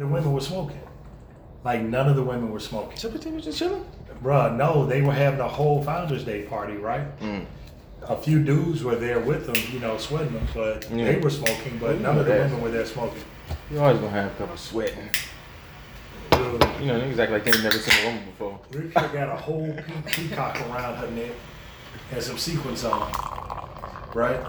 The women were smoking. Like none of the women were smoking. Everything was just chilling. Bruh, no, they were having a whole Founders Day party, right? Mm. A few dudes were there with them, you know, sweating them, but Yeah. they were smoking, but none of the Yeah. women were there smoking. You always gonna have a couple sweating. Dude, You know, niggas act like they ain't never seen a woman before. Rika got a whole pe- peacock around her neck and some sequins on, right?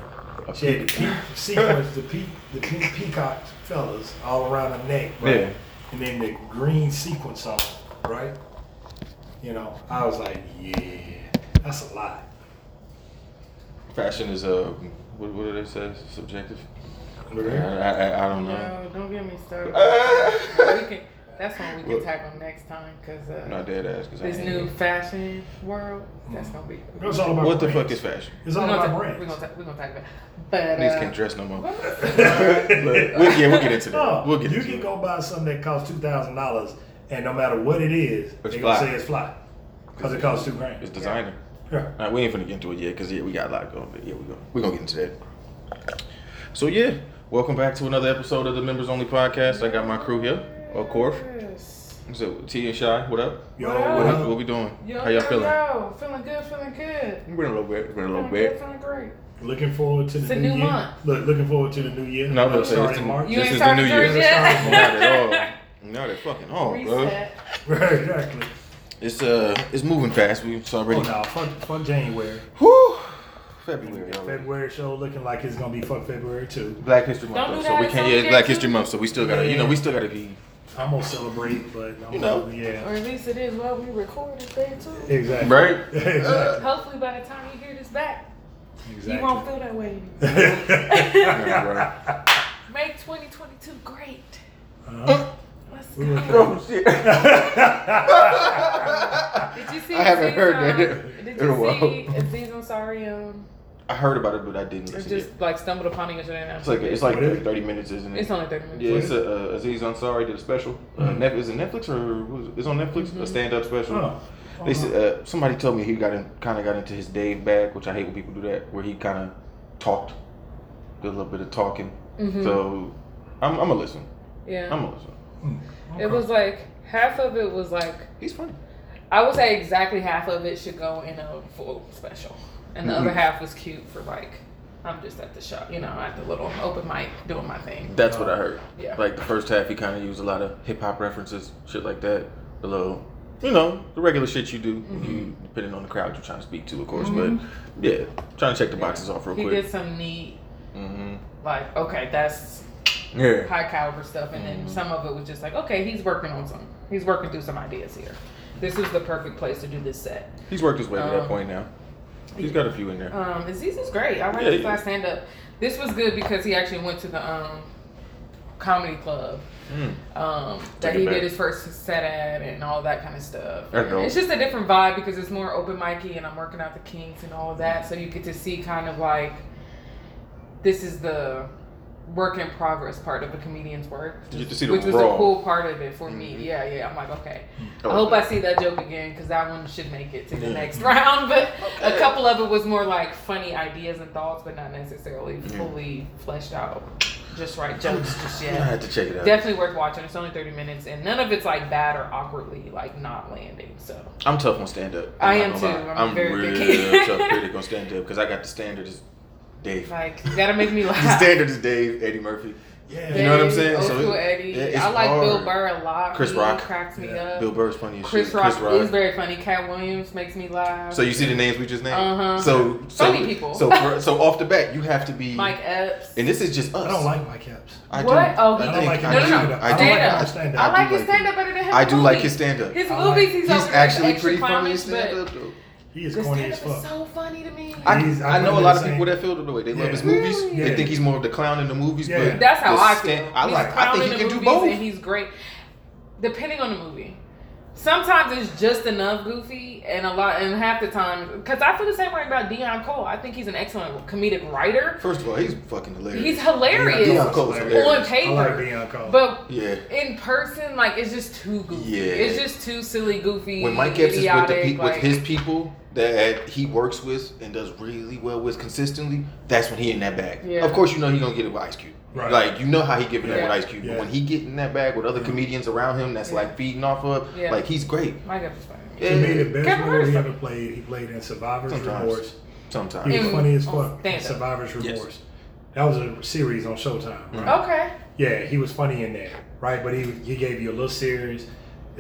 She had the pe- sequins, the, pe- the pink peacock fellas all around her neck, right? Yeah. And then the green sequence on, right? You know, I was like, yeah, that's a lot. Fashion is uh, what, what do they say? Subjective. I, I, I, I don't know. No, don't get me started. Uh, we can, that's when we can What? tackle next time because uh, not dead ass. Cause this new ain't. fashion world, that's gonna be. It's all about What the fuck is fashion? It's all about ta- brands. we're gonna ta- we're gonna talk about, but Niggas uh, can't dress no more. what was Look, it? we'll, yeah, we'll get into that. No, We'll get you into can it. go buy something that costs two thousand dollars, and no matter what it is, It's they're gonna say it's fly because it costs two grand. It's designer. Yeah. Nah, we ain't finna get into it yet because yeah, we got a lot going. But yeah, we go. We gonna get into that. So yeah, welcome back to another episode of the Members Only Podcast. I got my crew here. Of course. Yes. So T and Shy, what up? Yo, What up? What, what we- up? what we doing? Yo, How y'all yo, feeling? Yo, feeling good, feeling good. It's been a little bit. It's been a little Feeling good, bit. feeling great. Looking forward to the It's a new, new year. month. Look, looking forward to the new year. No, but starting it's in the- March. You This ain't is the started new yours year. yet? Not at all. Not at fucking all, bro. Right, exactly. It's uh, it's moving fast. We it's Oh already. no, fuck, fuck January. Whew. February. already. February show looking like it's gonna be fuck February too. Black History Month, though, do so we can't. only Yeah, day Black two. History Month, so we still gotta. You know, we still gotta be. I'm gonna celebrate, but I'm You know. gonna, yeah, Or at least it is while we record this day too. exactly. Right? exactly. Hopefully by the time you hear this back, exactly. you won't feel that way. Yeah, right. Make 2022 great. Uh-huh. Let's We were- go. Oh shit. Did you see? I haven't Aziz, heard that Did in a you while. see Aziz Ansari? Um, I heard about it, but I didn't or listen. just Just, like stumbled upon it yesterday. and it's like it's like What is it? thirty minutes, isn't it? It's only 30 minutes. yeah, it's a, uh, Aziz Ansari did a special. Uh, Mhm. Netflix, is it Netflix or was it- it's on Netflix? A Mhm. stand-up special. Oh. They said uh, somebody told me he got in, kind of got into his Dave bag, which I hate when people do that, where he kind of talked, did a little bit of talking. Mhm. So I'm, I'm gonna listen. yeah. I'm gonna listen. Hmm, It was like half of it was like He's funny. I would say exactly half of it should go in a full special, and the Mhm. other half was cute for like I'm just at the shop, you know, at the little open mic doing my thing. That's what I heard. Yeah. Like the first half, he kind of used a lot of hip hop references, shit like that. A little, you know, the regular shit you do, Mm-hmm. you depending on the crowd you're trying to speak to, of course. Mhm. But yeah, trying to check the boxes off real he quick. did some neat, hmm like okay, that's Yeah. high caliber stuff, and Mm-hmm. then some of it was just like okay, he's working on some, he's working through some ideas here. This is the perfect place to do this set. He's worked his way to that Um, point now. He's got a few in there. Um, Aziz is great. I like Yeah, his last stand up. This was good because he actually went to the um comedy club. Mm. um, that he back. did his first set at and all that kind of stuff. That's And dope. It's just a different vibe because it's more open micy and I'm working out the kinks and all of that. So you get to see kind of like this is the work in progress part of a comedian's work. You get see the which was a cool part of it for me. Mhm. Yeah, yeah. I'm like, okay. Oh, I hope I see that joke again because that one should make it to the Yeah. next round. But Okay. a couple of it was more like funny ideas and thoughts, but not necessarily fully fleshed out, just right jokes just yet. I had to check it out. Definitely worth watching. It's only 30 minutes, and none of it's like bad or awkwardly like not landing. So I'm tough on stand up. I am too. I'm very real picky. tough critic on stand up because I got the standard is Dave. like, you gotta make me laugh. The standard is Dave, Eddie Murphy. Yeah. You know what I'm saying? Old So school it- Eddie. yeah, I like Bill. Burr a lot. Chris he Rock. cracks me Yeah. up. Bill Burr's funny as Chris shit. Rock, Chris Rock. is very funny. Katt Williams makes me laugh. So you see the names we just named. Uh-huh. So so Funny people. So for, so off the bat, you have to be. Mike Epps. And this is just us. I don't like Mike Epps. I What? Do, Oh, I he- I don't like think- him No, no, no. stand-up. I I do like Stand up. I like his like stand up better than his I do like his stand up. His movies, he's, He's over there actually pretty funny stand up though. He is the corny as up is fuck. so funny to me. I, I I know a lot of people that feel the way they love his movies. Yeah. They think he's more of the clown in the movies, Yeah. but That's how the I stand- feel. I He's like. I clowning think he can do both. and he's great. Depending on the movie. Sometimes it's just enough goofy, and a lot, and half the time, because I feel the same way about Deon Cole. I think he's an excellent comedic writer. First of all, he's fucking hilarious. He's hilarious Deon Cole's hilarious. hilarious. on paper, I like Deon Cole. but Yeah. in person, like it's just too goofy. Yeah. It's just too silly, goofy. When Mike Epps is with the idiotic, pe- with his people, that he works with and does really well with consistently, that's when he in that bag. Yeah. Of course, you know he gonna get it with Ice Cube. Right. Like you know how he giving that Yeah. with Ice Cube, Yeah. but when he get in that bag with other comedians around him, that's Yeah. like feeding off of, Yeah. like he's great. My God, it's funny. Yeah. To me, the best Kevin role Hart's he ever played, he played in Survivor's Sometimes. Remorse. Sometimes. He was In- funny as fuck. in stand-up. Survivor's Yes. Remorse. That was a series on Showtime, right? Okay. Yeah, he was funny in there, right? But he he gave you a little serious,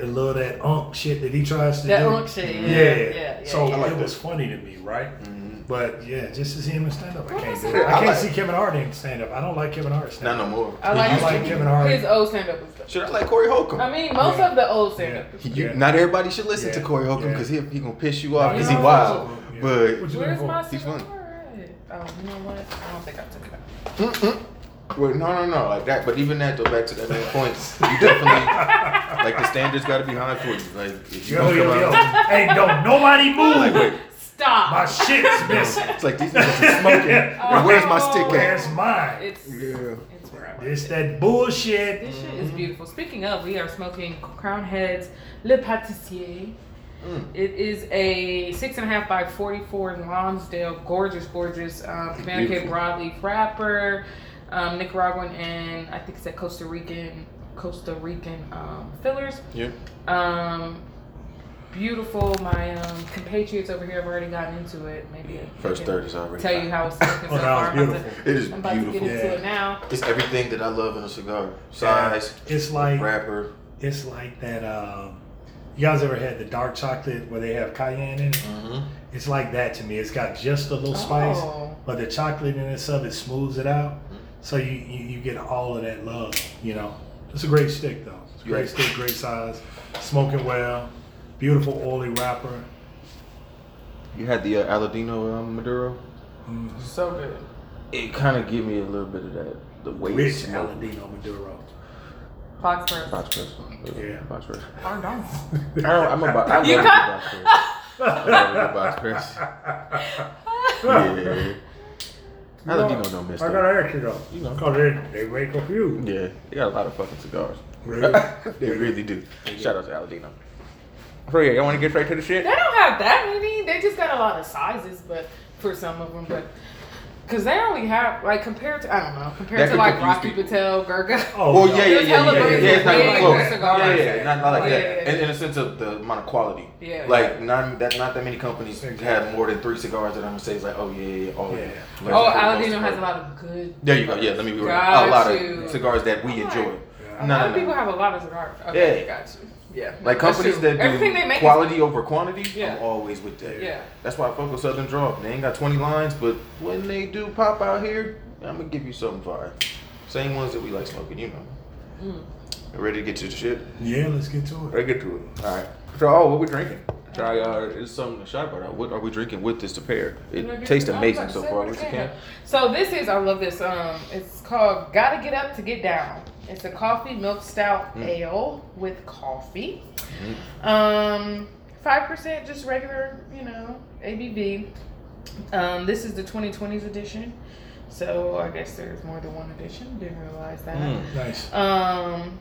a little that unk shit that he tries to That do. unk shit, yeah, Yeah. yeah, yeah, so yeah. I like it that. was funny to me, right? Mhm. But yeah, just to see him in stand up, I can't do it. it. I I can't like- see Kevin Hart in stand up. I don't like Kevin Hart Not no more. I like, I like Kevin Hart. His old stand up was good. Should I like Corey Holcomb? I mean, most Yeah. of the old stand up. Yeah. Yeah. Not everybody should listen Yeah. to Corey Holcomb Yeah. because he he gonna piss you off Yeah. because he wild. But What you looking Where's my for? He's funny. Oh, you know what? I don't think I took it out. Well, no, no, no, like that. But even that, though, back to that main point, you definitely like the standards got to be high for you. Like if you Yo, don't yo, come yo. out, hey, don't nobody like wait, Stop. My shit's missing. it's like these niggas are smoking. And where's my stick at? Where's mine? It's Yeah. it's where I It's that bullshit. This shit is beautiful. Speaking of, we are smoking Crowned Heads Le Pâtissier. Mm. It is a six and a half by forty-four Lonsdale, gorgeous, gorgeous um, Savannah K. Beautiful. broadleaf wrapper, um, Nicaraguan and I think it's a Costa Rican, Costa Rican um, fillers. Yeah. Um, beautiful. My um, compatriots over here have already gotten into it. Maybe I First can third is already. Tell you how it's looking so Oh, that far. was to- It is I'm about to get beautiful. into it now. It's everything that I love in a cigar. Size, It's like wrapper. it's like that. Um, you guys ever had the dark chocolate where they have cayenne in it? Mm-hmm. It's like that to me. It's got just a little spice, Oh. but the chocolate in itself it smooths it out. So you, you you get all of that love. You know, it's a great stick though. It's a great Yeah. stick, great size, smoking well, beautiful oily wrapper. You had the uh, Aladino um, Maduro. Mm. So good. It kind of gave me a little bit of that the weight. Rich smoke. Aladino Maduro. Fox Press. Box press. Yeah. Box press. Pardon. I don't, I'm about. I love You the got- box press. I love the box press. Yeah. Aladino don't miss I that. gotta ask you though, You know. cause they, they make a few. Yeah, they got a lot of fucking cigars. Really? they really do. Shout out to Aladino. So yeah, y'all want to get straight to the shit? They don't have that many. They just got a lot of sizes, but for some of them, but because they only have like compared to I don't know compared That to like Rocky people. Patel, Gurkha. Oh, Well, no. yeah, yeah, There's yeah, hella yeah, yeah, brands yeah. It's not with even way close. more cigars. Yeah, yeah, yeah, not, not like Yeah, that. yeah, yeah. In, in a sense of the amount of quality. Yeah. Like not that not that many companies Exactly. have more than three cigars that I'm gonna say is like, oh yeah, yeah, yeah, all of Yeah. them. Oh, Like, for the most Aladino has part. a lot of good. There you go. Yeah, let me be real. Got A lot you. of cigars that we I'm like, enjoy. A No, lot no, of no. people have a lot of cigars. Okay, Yeah. got you. Yeah, Like companies that do everything they make is- quality over quantity, Yeah. I'm always with that. Yeah. That's why I fuck with Southern Draw. They ain't got 20 lines, but when they do pop out here, I'm gonna give you something fire. Same ones that we like smoking, you know. Mm. Ready to get to the shit? Yeah, let's get to it. Ready to get to it. All right. So, oh, what we drinking? Try, uh, it's something to shot about. What are we drinking with this to pair? It get- tastes amazing so far. what What is it? can? So this is I love this. Um, it's called "Gotta Get Up to Get Down." It's a coffee milk stout Mm. ale with coffee. Mhm. Um, five percent, just regular, you know, ABV. Um, this is the 2020s edition, so I guess there's more than one edition. Didn't realize that. Mm. Nice. Um,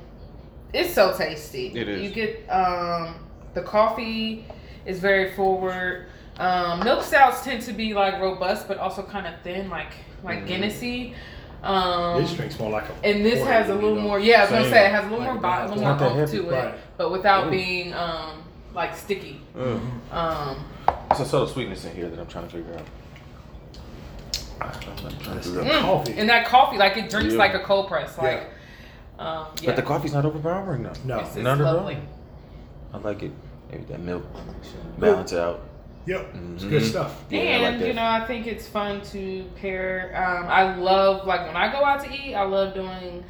it's so tasty. It is. You get um the coffee is very forward. Um, milk stouts tend to be like robust, but also kind of thin, like like Mhm. Guinnessy. Um, this drink's more like a. and this has a you little know. more. Yeah, I was gonna say it has a little Like more a body, a little more Not oomph to it, Right. but without Ooh. being um like sticky. Mm. Um, It's a subtle sweetness in here that I'm trying to figure out. I'm trying to That's figure the out. mm, and that coffee, like it drinks Yeah. like a cold press, like. Um, yeah. But the coffee's not overpowering though. No. It's, it's Not at all. lovely. I like it. Maybe that milk balance out. Yep. It's good Mhm. stuff. Yeah, and like you know, I think it's fun to pair. Um, I love like when I go out to eat. I love doing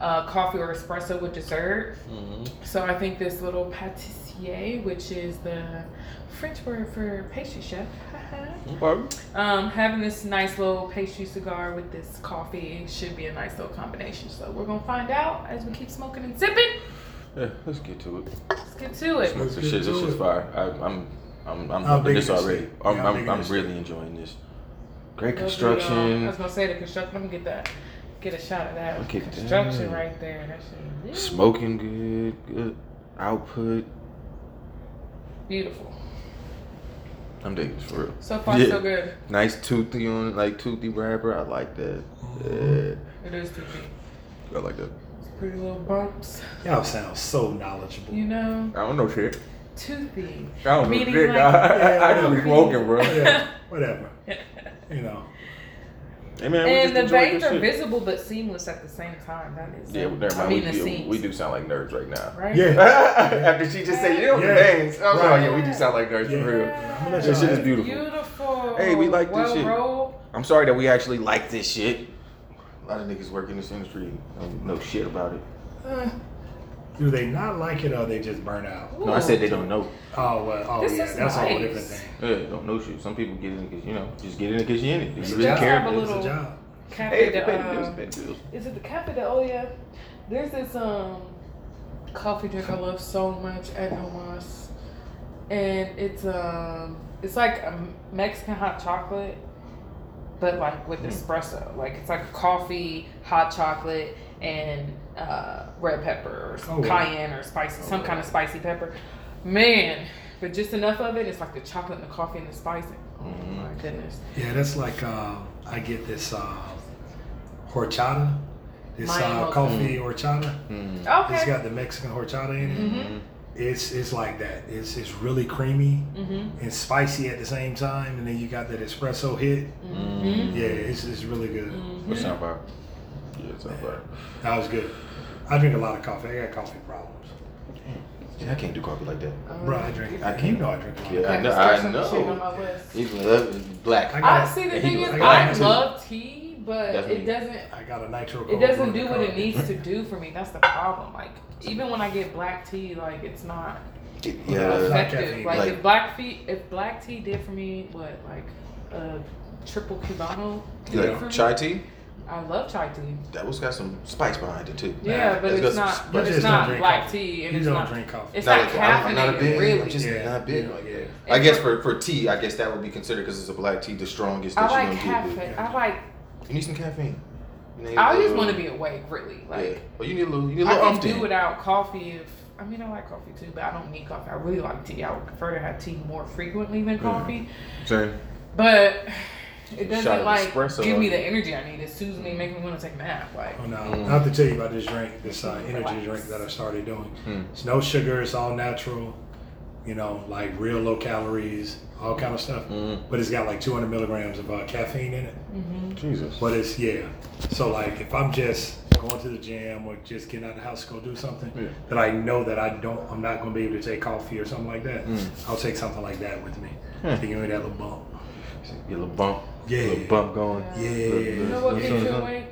uh, coffee or espresso with dessert. Mhm. So I think this little pâtissier, which is the French word for pastry chef, Okay. um, having this nice little pastry cigar with this coffee should be a nice little combination. So we're gonna find out as we keep smoking and sipping. Yeah, let's get to it. Let's get to it. Smoke Let's this get shit. This shit's fire. I, I'm, I'm, I'm I'm loving this this already. I'm, Yeah, I'm I'm, I'm this really enjoying this. Great Lovely, um, I was gonna say the construction. Let me get that. Get a shot of that okay, construction that. right there. That shit. Smoking good, good output. Beautiful. I'm digging for real. So far, Yeah. so good. Nice toothy on like toothy wrapper. I like that. Yeah, It is toothy. I like that. Pretty little bumps, Y'all sound so knowledgeable. you know. I don't know shit. Toothy. I don't know Meaning shit. like- I, I just be smoking, bro. Yeah, whatever. You know. Hey man, And the veins are shit. visible but seamless at the same time. That is. Yeah, never mind. I mean we, the we- we do sound like nerds right now. Right. Yeah. After she just said, you know, Yeah. the veins. I was Right. like, yeah, we do sound like nerds Yeah. for real. I'm This shit is beautiful. Beautiful. Hey, we like this well shit. rolled. I'm sorry that we actually like this shit. A lot of niggas work in this industry don't know shit about it. Uh, do they not like it or they just burn out? No, I said they don't know. Oh well, oh This yeah, is that's a whole nice. different thing. Yeah, don't know shit. Some people get in because you know, just get in because you're in it. It's You a really job. care. Have a It's a little- job. Cafe Hey, de, it's paying bills, uh, paying bills. is it the Cafe de Olla? There's this um coffee drink I love so much at Omas, and it's um it's like a Mexican hot chocolate, but like with Hmm. espresso. Like it's like coffee, hot chocolate, and uh, red pepper or some Oh, wow. cayenne or spicy, some kind of spicy pepper. Man, but just enough of it. It's like the chocolate and the coffee and the spice. Oh Mhm. my goodness. Yeah, that's like uh, I get this uh, horchata, this uh, Miami. coffee horchata. Mm. It's Okay. got the Mexican horchata in it. Mhm. It's it's like that. It's it's really creamy Mhm. and spicy at the same time, and then you got that espresso hit. Mhm. Yeah, it's, it's really good. Mhm. What sound bar? Yeah, it sound bar. That was good. I drink a lot of coffee. I got coffee problems, Yeah, I can't do coffee like that. Um, bro. I drink. I I can't. You know I drink a lot. Yeah, I know. I some on know. my list. Even love black. I I see. The thing is, I I love tea, but That's it doesn't. I got a nitro. It doesn't do what the it needs to do for me. That's the problem. Like even when I get black tea, like it's not Yeah. Yeah. effective. Like, Like- if black tea, if black tea did for me, what like a triple cubano did Like for me. chai tea? I love chai tea. That was got some spice behind it too. Yeah, but It's it's got not. But it's just don't not black coffee. tea, and You it's don't not. drink coffee. It's Not not like- I'm not a caffeinated, big. really. I'm just Yeah. not big Yeah. like that. And I guess for- for, for tea, I guess that would be considered because it's a black tea, the strongest I that like you're gonna caffeine. get. I like. You need some caffeine. You need I a just want to be awake, really. Like. yeah. Well, you need a little. You need a I little can do without coffee if I mean I like coffee too, but I don't need coffee. I really like tea. I would prefer to have tea more frequently than mm. coffee. Same. But it doesn't like espresso. give me the energy I need. It soothes me, make me want to take a nap. Like Oh no! Mm. I have to tell you about this drink, this uh, energy Relax. drink that I started doing. Mm. It's no sugar. It's all natural. You know, like real low calories, all kind of stuff. Mm. But it's got like 200 milligrams of uh, caffeine in it. hmm Jesus. But it's yeah. So like if I'm just going to the gym or just getting out of the house to go do something Yeah. that I know that I don't, I'm not going to be able to take coffee or something like that. Mm. I'll take something like that with me to give me that little bump. Get a little bump. Yeah. A little bump going. Yeah. You know what Yeah. keeps you awake?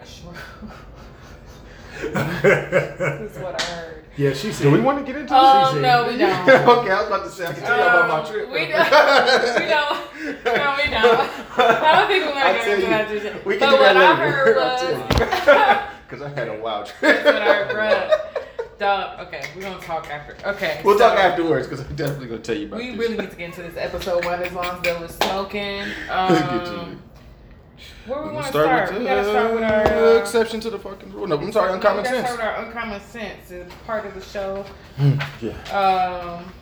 this is what I heard. yeah, she said. Do we want to get into Um, no, we don't. okay, I was about to say I can tell you about my Um, trip. We don't. we don't. No, we don't. I don't think we're gonna get into you. that just. We can but do that later. heard I'll was. tell you. Because I had a wild trip. That's what I heard, bruh. Dog. Okay, we're gonna talk after. Okay. We'll so talk afterwards because I'm definitely to tell you about this. We this. really need to get into this episode one as long as there was smoking. Let's get to it. Um, where we We'll want to start? with we gotta start with our. uh, exception to the fucking rule. No, I'm sorry, uncommon gotta sense. start with our uncommon sense. It's part of the show. Yeah. Um.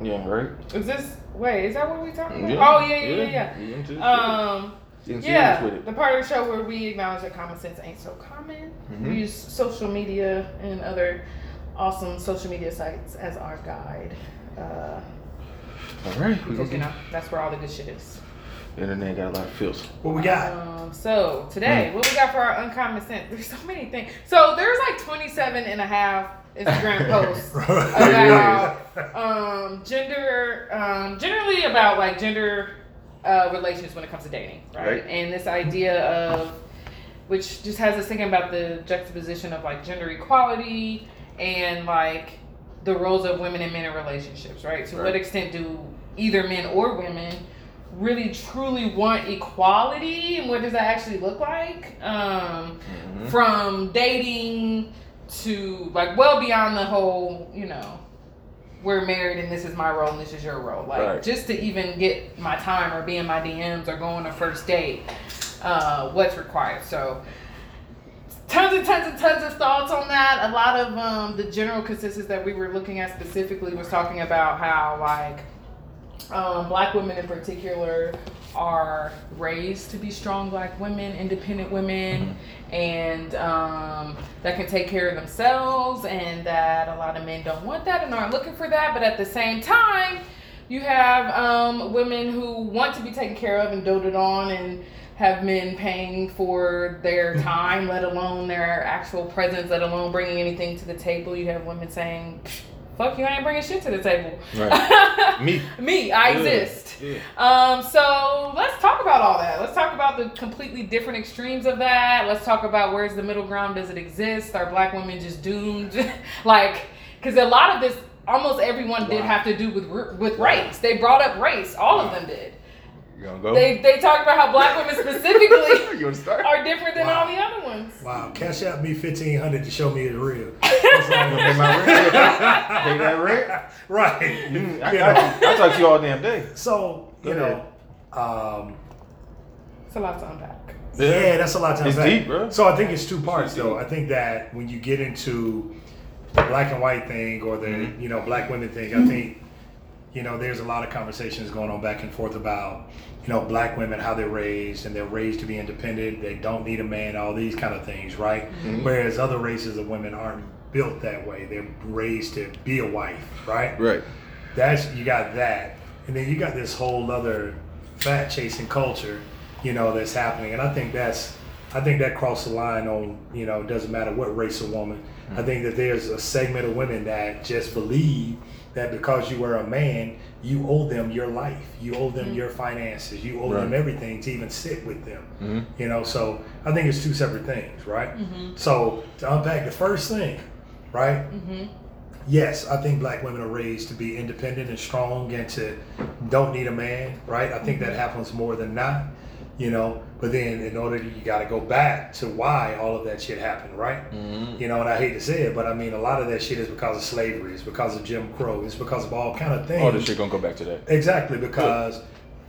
Yeah, right? Is this wait? Is that what we talking about? Yeah. Oh yeah, yeah, yeah, We into yeah. Um. Shit. Getting serious Yeah, with it. the part of the show where we acknowledge that common sense ain't so common. Mhm. We use social media and other awesome social media sites as our guide. Uh, All right. We because gonna you know that's where all the good shit is. the internet got a lot of filth. What we got? Um, so today, what we got for our uncommon sense? There's so many things. So there's like 27 and a half Instagram posts about um, gender, um, generally about like gender uh, relations when it comes to dating, right? Right. And this idea of, which just has us thinking about the juxtaposition of like gender equality and like the roles of women and men in relationships, right? To what extent do either men or women really truly want equality and what does that actually look like? Um, Mhm. from dating to like well beyond the whole, you know, we're married and this is my role and this is your role. Like Right. just to even get my time or be in my DMs or go on a first date, uh, what's required. So tons and tons and tons of thoughts on that. A lot of um, the general consensus that we were looking at specifically was talking about how like um, black women in particular are raised to be strong black women, independent women, and um, that can take care of themselves, and that a lot of men don't want that and aren't looking for that. But at the same time, you have um, women who want to be taken care of and doted on and have men paying for their time, let alone their actual presence, let alone bringing anything to the table. You have women saying, fuck you, I ain't bringing shit to the table. Right. Me. Me, I Yeah. exist. Yeah. Um, so let's talk about all that. Let's talk about the completely different extremes of that. Let's talk about where's the middle ground? Does it exist? Are black women just doomed? like, because a lot of this, almost everyone did have to do with with race. They brought up race. All of them did. You gonna go? They they talked about how black women specifically you start? are different than Wow. all the other ones. Wow, cash out me fifteen hundred to show me it's real. That's all I'm Pay gonna my rent. Pay that rent. right. Mm, I You got know, you. I talk to you all damn day. So you Go know, um, It's a lot to unpack. yeah, that's a lot to unpack. It's deep, bro. So I think it's two parts, It's though. I think that when you get into the black and white thing or the Mhm. you know black women thing, I think you know there's a lot of conversations going on back and forth about you know black women how they're raised and they're raised to be independent. They don't need a man. All these kind of things, right? Mhm. Whereas other races of women aren't built that way. They're raised to be a wife, right? Right. that's you got that and then you got this whole other fat chasing culture you know that's happening and i think that's i think that crossed the line on you know it doesn't matter what race of woman i think that there's a segment of women that just believe that because you were a man you owe them your life. You owe them your finances. You owe them everything to even sit with them. Mhm. you know so i think it's two separate things right? Mm-hmm. so to unpack the first thing right? Mm-hmm. Yes, I think black women are raised to be independent and strong and to don't need a man, right? I think that happens more than not, you know. But then in order to, you got to go back to why all of that shit happened, right? Mhm. You know, and I hate to say it, but I mean a lot of that shit is because of slavery, it's because of Jim Crow, it's because of all kind of things. All this shit gonna go back to that. Exactly, because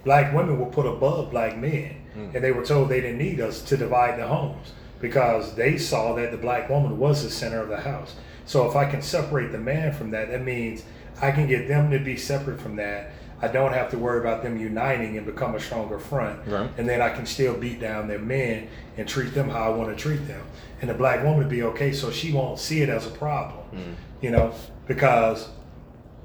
black women were put above black men, Mm. and they were told they didn't need us to divide the homes because they saw that the black woman was the center of the house. So if I can separate the man from that, that means I can get them to be separate from that. I don't have to worry about them uniting and become a stronger front. Right. And then I can still beat down their men and treat them how I want to treat them. And the black woman would be okay, so she won't see it as a problem. Mm. You know, because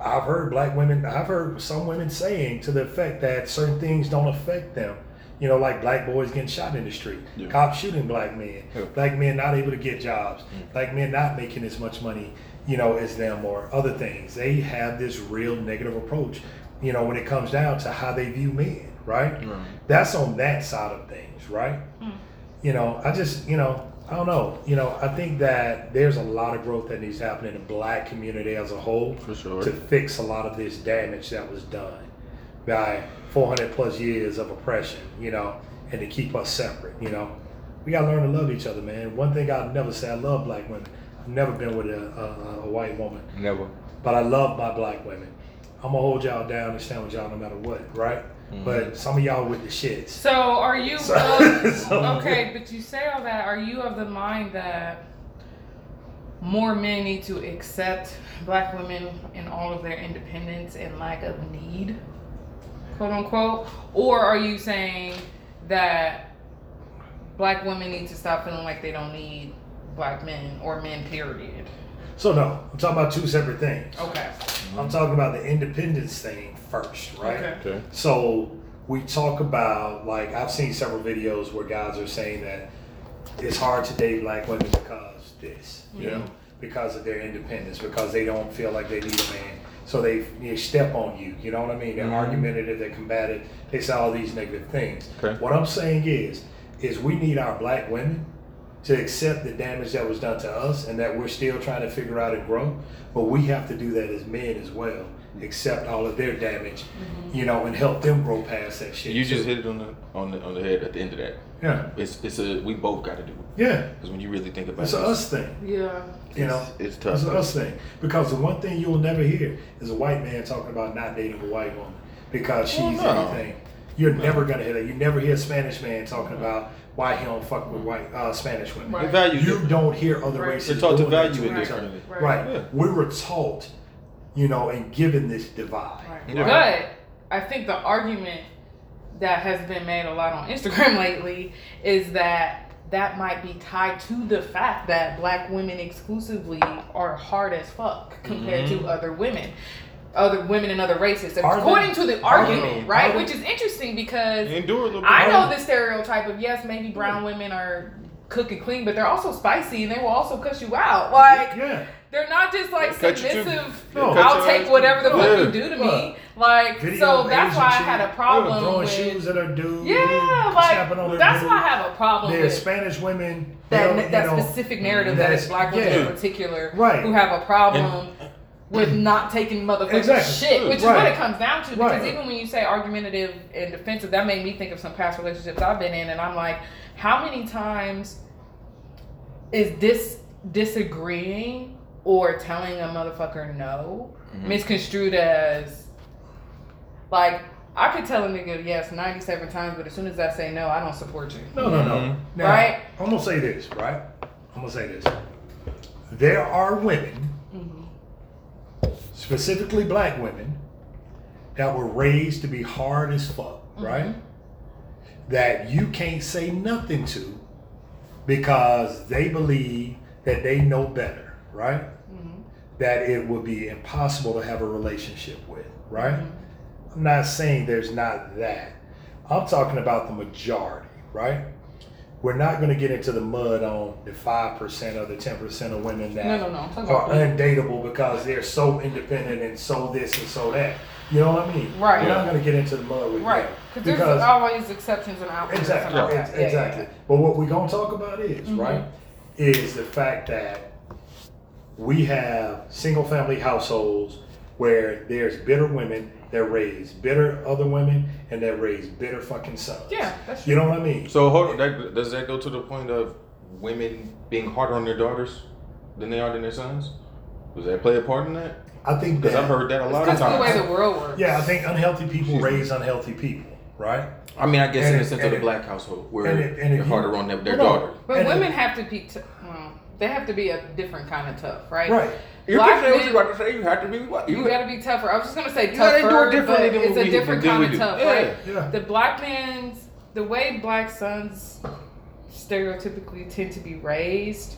I've heard black women, I've heard some women saying to the effect that certain things don't affect them. You know, like black boys getting shot in the street, Yeah. cops shooting black men, Yeah. black men not able to get jobs, Mm. black men not making as much money, you know, as them or other things. They have this real negative approach, you know, when it comes down to how they view men, right? Right. That's on that side of things, right? Mm. You know, I just, you know, I don't know. You know, I think that there's a lot of growth that needs to happen in the black community as a whole For sure. to fix a lot of this damage that was done by 400 plus years of oppression, you know, and to keep us separate, you know. We gotta learn to love each other, man. One thing I'll never say, I love black women. I've never been with a, a, a white woman, Never. but I love my black women. I'm gonna hold y'all down and stand with y'all no matter what, right? Mhm. But some of y'all with the shits. So are you So- of- so- okay? But you say all that. Are you of the mind that more men need to accept black women in all of their independence and lack of need, quote unquote, or are you saying that black women need to stop feeling like they don't need black men or men? Period. So no, I'm talking about two separate things. Okay. I'm talking about the independence thing first, right? Okay. Okay. So we talk about like I've seen several videos where guys are saying that it's hard to date black women because this, you Yeah. know, because of their independence, because they don't feel like they need a man. So they, they step on you, you know what I mean? They're Mhm. argumentative, they're combative, they say all these negative things. Okay. What I'm saying is, is we need our black women to accept the damage that was done to us and that we're still trying to figure out and grow. But we have to do that as men as well. Accept all of their damage, mm-hmm. you know, and help them grow past that shit. You just hit it on the on the on the head at the end of that. Yeah. It's it's a we both got to do it Yeah. because when you really think about It's it, a us thing. Yeah. You know, it's, it's tough. it's an us thing. Because the one thing you'll never hear is a white man talking about not dating a white woman because she's Well, no. anything. You're never gonna hear that. You never hear a Spanish man talking about why he don't fuck with white uh, Spanish women. Right. Value. You don't hear other Right. races They're taught to value it to each other. differently. Right. Yeah. We were taught, you know, and given this divide. Right. Yeah. But I think the argument that has been made a lot on Instagram lately is that that might be tied to the fact that black women exclusively are hard as fuck compared Mhm. to other women. Other women and other races, Are they? according to the argument, Are right? Which is interesting because Endure a little bit. I know the stereotype of yes, maybe brown women are cook and clean, but they're also spicy and they will also cuss you out. Like yeah. they're not just like They'll cut submissive. No. I'll take whatever the too. fuck Yeah. you do to me. Like Video so that's Asian why I had a problem throwing with. shoes at her dude. Yeah, snapping on like that's dude. why I have a problem There's with Spanish women. they that don't, that you know, specific narrative that that's- black women yeah. in particular Right. who have a problem with not taking motherfucking Exactly. shit, which is what it comes down to. Because Right. even when you say argumentative and defensive, that made me think of some past relationships I've been in, and I'm like, how many times is this disagreeing or telling a motherfucker no Mhm. misconstrued as like I could tell a nigga yes 97 times, but as soon as I say no, I don't support you. No, no, no. Mhm. Now, Right. I'm gonna say this, right? I'm gonna say this. There are women. Specifically black women, that were raised to be hard as fuck, right? Mhm. That you can't say nothing to because they believe that they know better, right? Mhm. That it would be impossible to have a relationship with, right? Mhm. I'm not saying there's not that. I'm talking about the majority, right? We're not going to get into the mud on the 5% or the 10% of women that No, no, no. Are undateable because they're so independent and so this and so that. You know what I mean? Right. We're not going to get into the mud with right because there's always exceptions and outliers. Exactly. and all ex- that. Yeah, yeah, exactly. But what we're gonna talk about is Mhm. right is the fact that we have single family households where there's bitter women that raise bitter other women and that raise bitter fucking sons. Yeah, that's true. You know what I mean? So hold on. That, does that go to the point of women being harder on their daughters than they are than their sons? Does that play a part in that? I think Because I've heard that a lot of Because of the way times. the world works. yeah, I think unhealthy people Excuse raise unhealthy people, right? I mean, I guess And in the sense of the black household where and it- and they're you- harder on their, their Well, no. daughter. But And women it- have to be. T- well, they have to be a different kind of tough, right? Right. You Black can say what men- you about to say. You have to be what You gotta be tougher. I was just gonna say You gotta do it tougher, differently but than it's what a different kind of tough, Yeah. right? Yeah. The black man's, the way black sons stereotypically tend to be raised,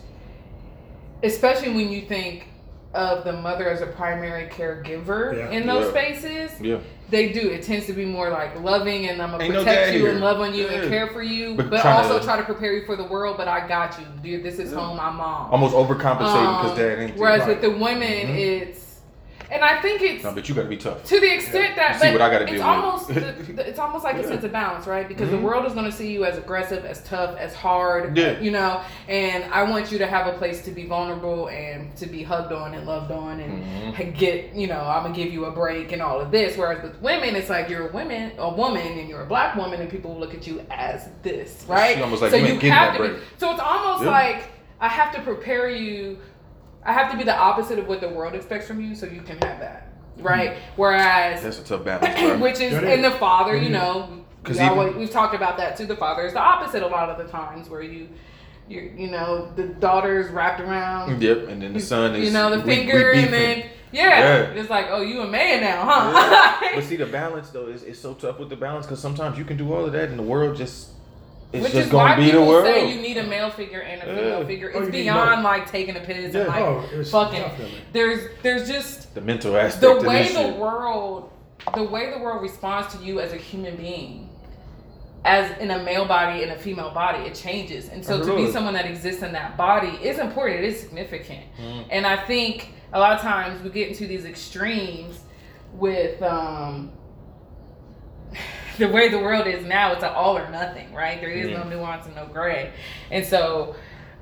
especially when you think of the mother as a primary caregiver Yeah. in those Yeah. spaces, Yeah. They do. It tends to be more like loving and I'm gonna Ain't protect dad you here. and love on you Yeah. and care for you, But but, tryna- also try to prepare you for the world. But I got you, dude. This is Yeah. home. I'm mom. Almost overcompensating because Um, dad ain't Whereas there. with the women, Mhm. it's, and I think it's No, but you gotta be tough. to the extent You that see what I gotta it's with. almost the, the- it's almost like Yeah. a sense of balance, right? Because Mhm. the world is going to see you as aggressive, as tough, as hard, Yeah. you know. And I want you to have a place to be vulnerable and to be hugged on and loved on and Mhm. get, you know, I'm gonna give you a break and all of this. Whereas with women, it's like you're a woman, a woman, and you're a black woman, and people will look at you as this, right? Like so you getting have to be. So it's almost Yeah. like I have to prepare you. I have to be the opposite of what the world expects from you, so you can have that, right? Whereas That's a tough balance, which is in the father, It you know, know, 'Cause we, we've talked about that too. The father is the opposite a lot of the times, where you, you, you know, the daughter is wrapped around, mm, Yep, and then the son is you know, the we- we finger, and then yeah, Yeah. it's like, oh, you a man now, huh? But see, the balance though is, is so tough with the balance because sometimes you can do all of that and the world just it's Which just is why gonna be the people world. say you need a male figure and a female Yeah. figure. Oh, It's you need beyond both. like taking a piss Yeah. and like Oh, it's fucking. definitely. There's there's just the mental aspect the of way this the shit. world the way the world responds to you as a human being as in a male body and a female body it changes and so to Absolutely. be someone that exists in that body is important it is significant Mm. and i think a lot of times we get into these extremes with um the way the world is now it's an all or nothing right there is Yeah. no nuance and no gray and so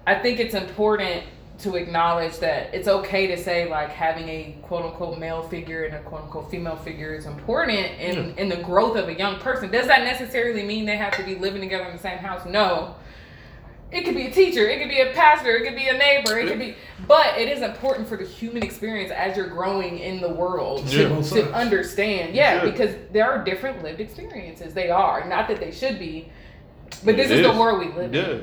i think it's important to acknowledge that it's okay to say like having a quote unquote male figure and a quote unquote female figure is important in in the growth of a young person. Does that necessarily mean they have to be living together in the same house? No. It could be a teacher, it could be a pastor, it could be a neighbor, it could be but it is important for the human experience as you're growing in the world Yeah. to, to understand. Yeah, Yeah. because there are different lived experiences. They are. Not that they should be. But this is the world we live in. Yeah.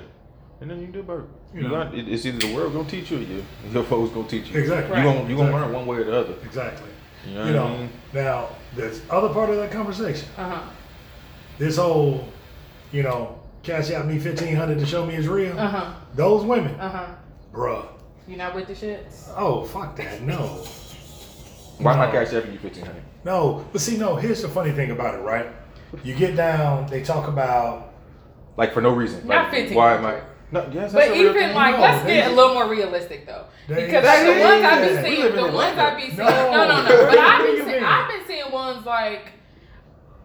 And then you do both. You You know. got, it- it's either the world gonna teach you or you, your folks gonna teach you. Exactly. You gonna you gonna learn one way or the other. Exactly. You know You what I mean? now there's other part of that conversation. Uh huh. This whole, you know, cash out me fifteen hundred to show me it's real. Uh huh. Those women, Uh huh. bruh. You not with the shits? Oh fuck that, no, Why am I No. cash apping you fifteen hundred? no. But see, no. Here's the funny thing about it, right? You get down, they talk about Like for no reason. Not like, 1500. Why am I? No, yes, that's But even like, No, let's they- get a little more realistic though, They- because like the they- ones I be yeah. We seeing, the ones world. I be seeing, No. no, no, no. What But I've been seeing. I've been seeing ones like,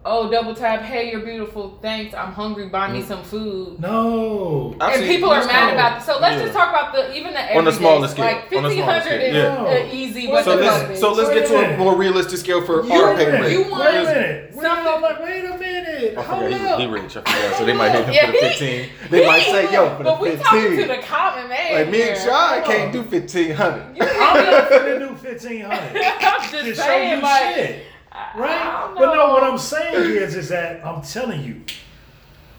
oh, double tap, hey, you're beautiful, thanks, I'm hungry, buy Mm. me some food. no. I've and seen- people are let's mad go. about So let's Yeah. just talk about the even the On the everydays. smaller scale. Like On the fifteen smaller hundred is scale. Yeah. an easy. What So the fuck? let's is. so let's get to a more realistic scale for You our wait pay minute. rate. You Wait want- a minute. Wait, Something- I'm like, wait a minute. I Hold forgot up. he, he rich. I forgot. So they might hit him Yeah, for the he- fifteen. They might say, yo, for the but we talking to fifteen. the common man. Like me and here. Sean can't do fifteen hundred. I'm not finna do fifteen hundred I'm just show saying, you like, shit, I right? But no, what I'm saying is, is that I'm telling you,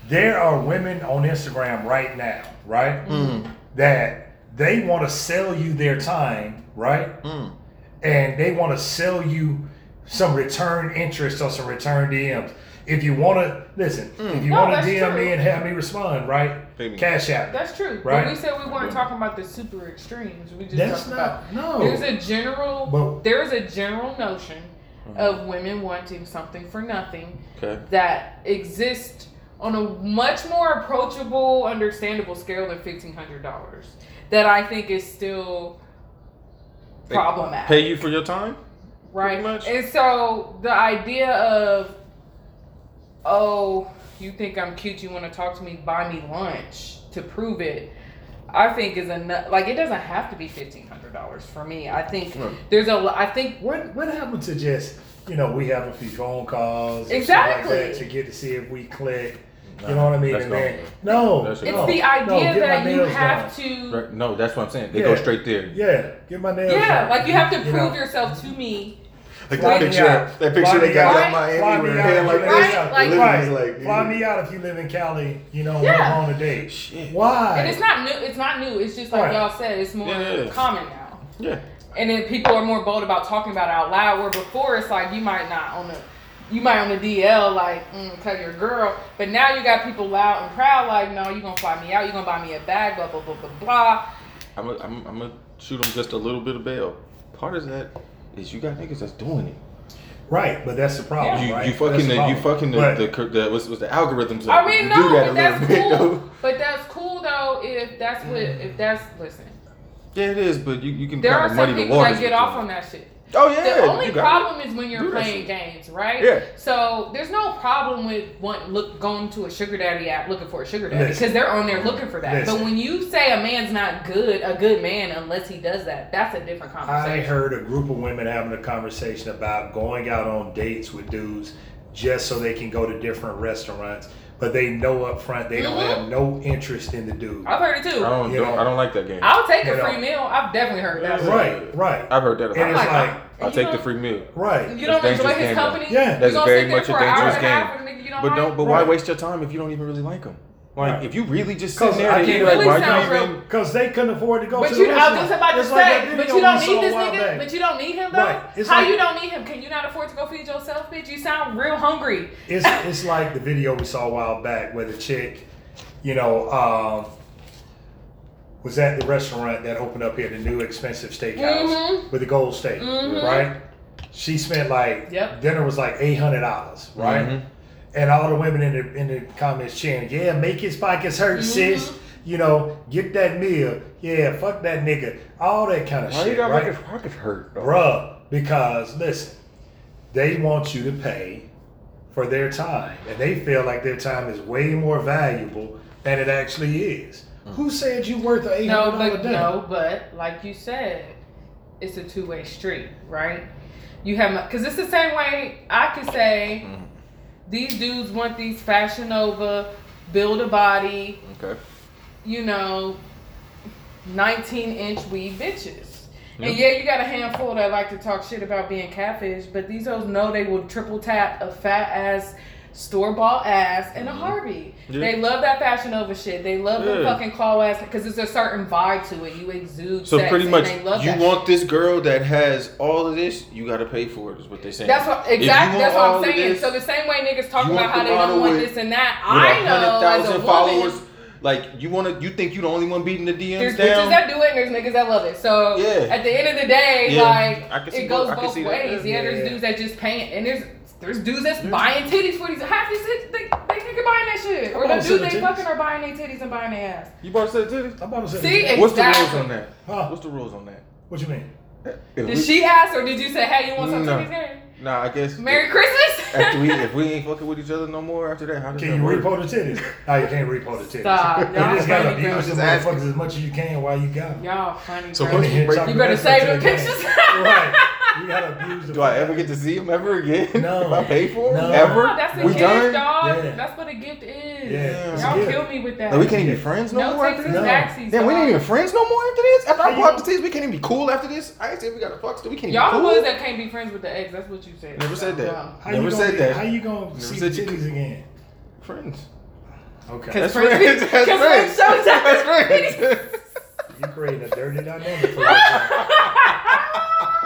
there are women on Instagram right now, right, Mm. that they want to sell you their time, right, Mm. and they want to sell you some return interest or some return DMs. If you want to listen, if you No, want to DM true. me and have me respond, right, Pay me. cash out. That's true. Right. But we said we weren't talking about the super extremes. We just That's talked not about no. there's a general But- there's a general notion Mm-hmm. of women wanting something for nothing Okay. that exists on a much more approachable, understandable scale than fifteen hundred dollars. That I think is still They problematic. Pay you for your time? right? much. And so the idea of, oh, you think I'm cute, you want to talk to me, buy me lunch to prove it. I think is enough. Like it doesn't have to be fifteen hundred dollars for me. I think Right. there's a. lo- I think What what happened to just you know we have a few phone calls and shit Exactly. like that to get to see if we click. You know what I mean? That's And then, no, That's it's no, the idea get my that you have done. to. Right. No, that's what I'm saying. They go straight there. Yeah, get my nails. Yeah, done. like you have to You prove know? yourself to me. Like that picture, out. that picture Fly they got out. in Miami Fly with me her out. hair like Right, like- Right, just like, fly me out if you live in Cali. You know, Yeah. on a date. Shit. Why? And it's not new. It's not new. It's just like Right. y'all said. It's more Yeah, yeah. common now. Yeah. And then people are more bold about talking about it out loud. Where before it's like you might not on the, you might on the DL like mm, tell your girl, but now you got people loud and proud like, no, you gonna fly me out, you gonna buy me a bag, blah blah blah blah blah. I'm gonna I'm, I'm gonna shoot them just a little bit of bail. Part of that is you got niggas that's doing it. right, but that's the problem. You right? you That's fucking the, you fucking the, But- the, the, the what's, what's the algorithms. I mean, you no, do that but that's little bit cool. though. But that's cool though if that's what if that's listen. Yeah, it is, but you, you can There are kind of muddy some the people waters. that get off on that shit. Oh yeah. the only problem it. is when you're Do playing games, right? Yeah. So there's no problem with want, look going to a sugar daddy app looking for a sugar daddy Listen. because they're on there looking for that. Listen. But when you say a man's not good, a good man unless he does that, that's a different conversation. I heard a group of women having a conversation about going out on dates with dudes just so they can go to different restaurants, but they know up front they don't Mhm. have no interest in the dude. I've heard it too. I don't, don't. I don't like that game. I'll take You a know. free meal. I've definitely heard that. Right, right, I've heard that. And it's like, like I'll take the free meal. right. You don't enjoy dangerous his game, company. Yeah. That's very much a for an hour dangerous and a half game. with a nigga you don't But don't. But why waste your time if you don't even really like them? Like Right. if you really just sitting there, I and can't you like, why sound you real- even? Because they couldn't afford to go But to you, the I restaurant. was about to It's like say, but you don't need this nigga. back. But you don't need him though. Right. It's How like- you don't need him? Can you not afford to go feed yourself, bitch? You sound real hungry. It's it's like the video we saw a while back where the chick, you know, um, was at the restaurant that opened up here, the new expensive steakhouse Mhm. with the gold steak, Mhm. right? She spent like Yep. dinner was like eight hundred dollars, right? Mhm. And all the women in the in the comments chanting, "Yeah, make his pockets hurt, sis." You know, get that meal. Yeah, fuck that nigga. All that kind of shit. Why you gotta right? make his pockets hurt, though? Bruh, because listen, they want you to pay for their time, and they feel like their time is way more valuable than it actually is. Who said you worth an eight No, hundred dollar but dinner? no, but like you said, it's a two way street, right? You have because it's the same way I could say Mhm. These dudes want these fashion over, build a body, Okay. you know, 19 inch weed bitches. And Yeah. yeah, you got a handful that like to talk shit about being catfish, but these hoes know they will triple tap a fat ass store bought ass and a Harvey. Mm-hmm. Yeah. They love that fashion over shit. They love the fucking claw ass because there's a certain vibe to it. You exude. That. So pretty much, you want shit. this girl that has all of this, you got to pay for it. Is what they saying. That's what exactly. That's what I'm saying. this so the same way niggas talk about how they don't want this and that, I know as a woman. followers, like you want to, you think you the only one beating the DMs There's down? bitches that do it and there's niggas that love it. So Yeah. at the end of the day, Yeah. like I can see it goes both- I both that. ways. Yeah, Yeah. there's dudes that just paying and there's there's dudes that's buying titties for these half these they, they nigga buying that shit. Or the about dudes they the fucking are buying their titties and buying their ass. You about to say titties? I'm about to say. See, that. What's the rules on that? Huh? What's the rules on that? What you mean? If Did we- she ask or did you say, hey, you want some No. titties game? Nah, I guess. Merry Christmas? After we, if we ain't fucking with each other no more after that, how does Can that you work? repo the titties? No, you can't repo the titties. Stop. You Y'all just gotta funny, bro. abuse the Just asking. motherfuckers as much as you can while you got them. Y'all funny, So bro. what's- You better save them pictures. right. You gotta abuse the. Do I ever get to see him ever again? No. If I pay for him No. ever? No, that's a we gift, done? dog. Yeah. That's what a gift is. Yeah, it's a Y'all gift. kill me with that. Like, we can't even be friends no, no more after and this. No. backsies. Damn, we dog. ain't even friends no more after this. After How I you bought the gonna- titties, we can't even be cool after this. I ain't said we gotta fuck still. We can't Y'all even the ones that can't be friends with the ex. That's what you said. Never said that. Wow. How Never you gonna, said that. How you gonna Never see said the you titties again? Friends. Okay. That's friends- friends. That's cause friends. friends shows. That's friends. You creating a dirty dynamic for yourself.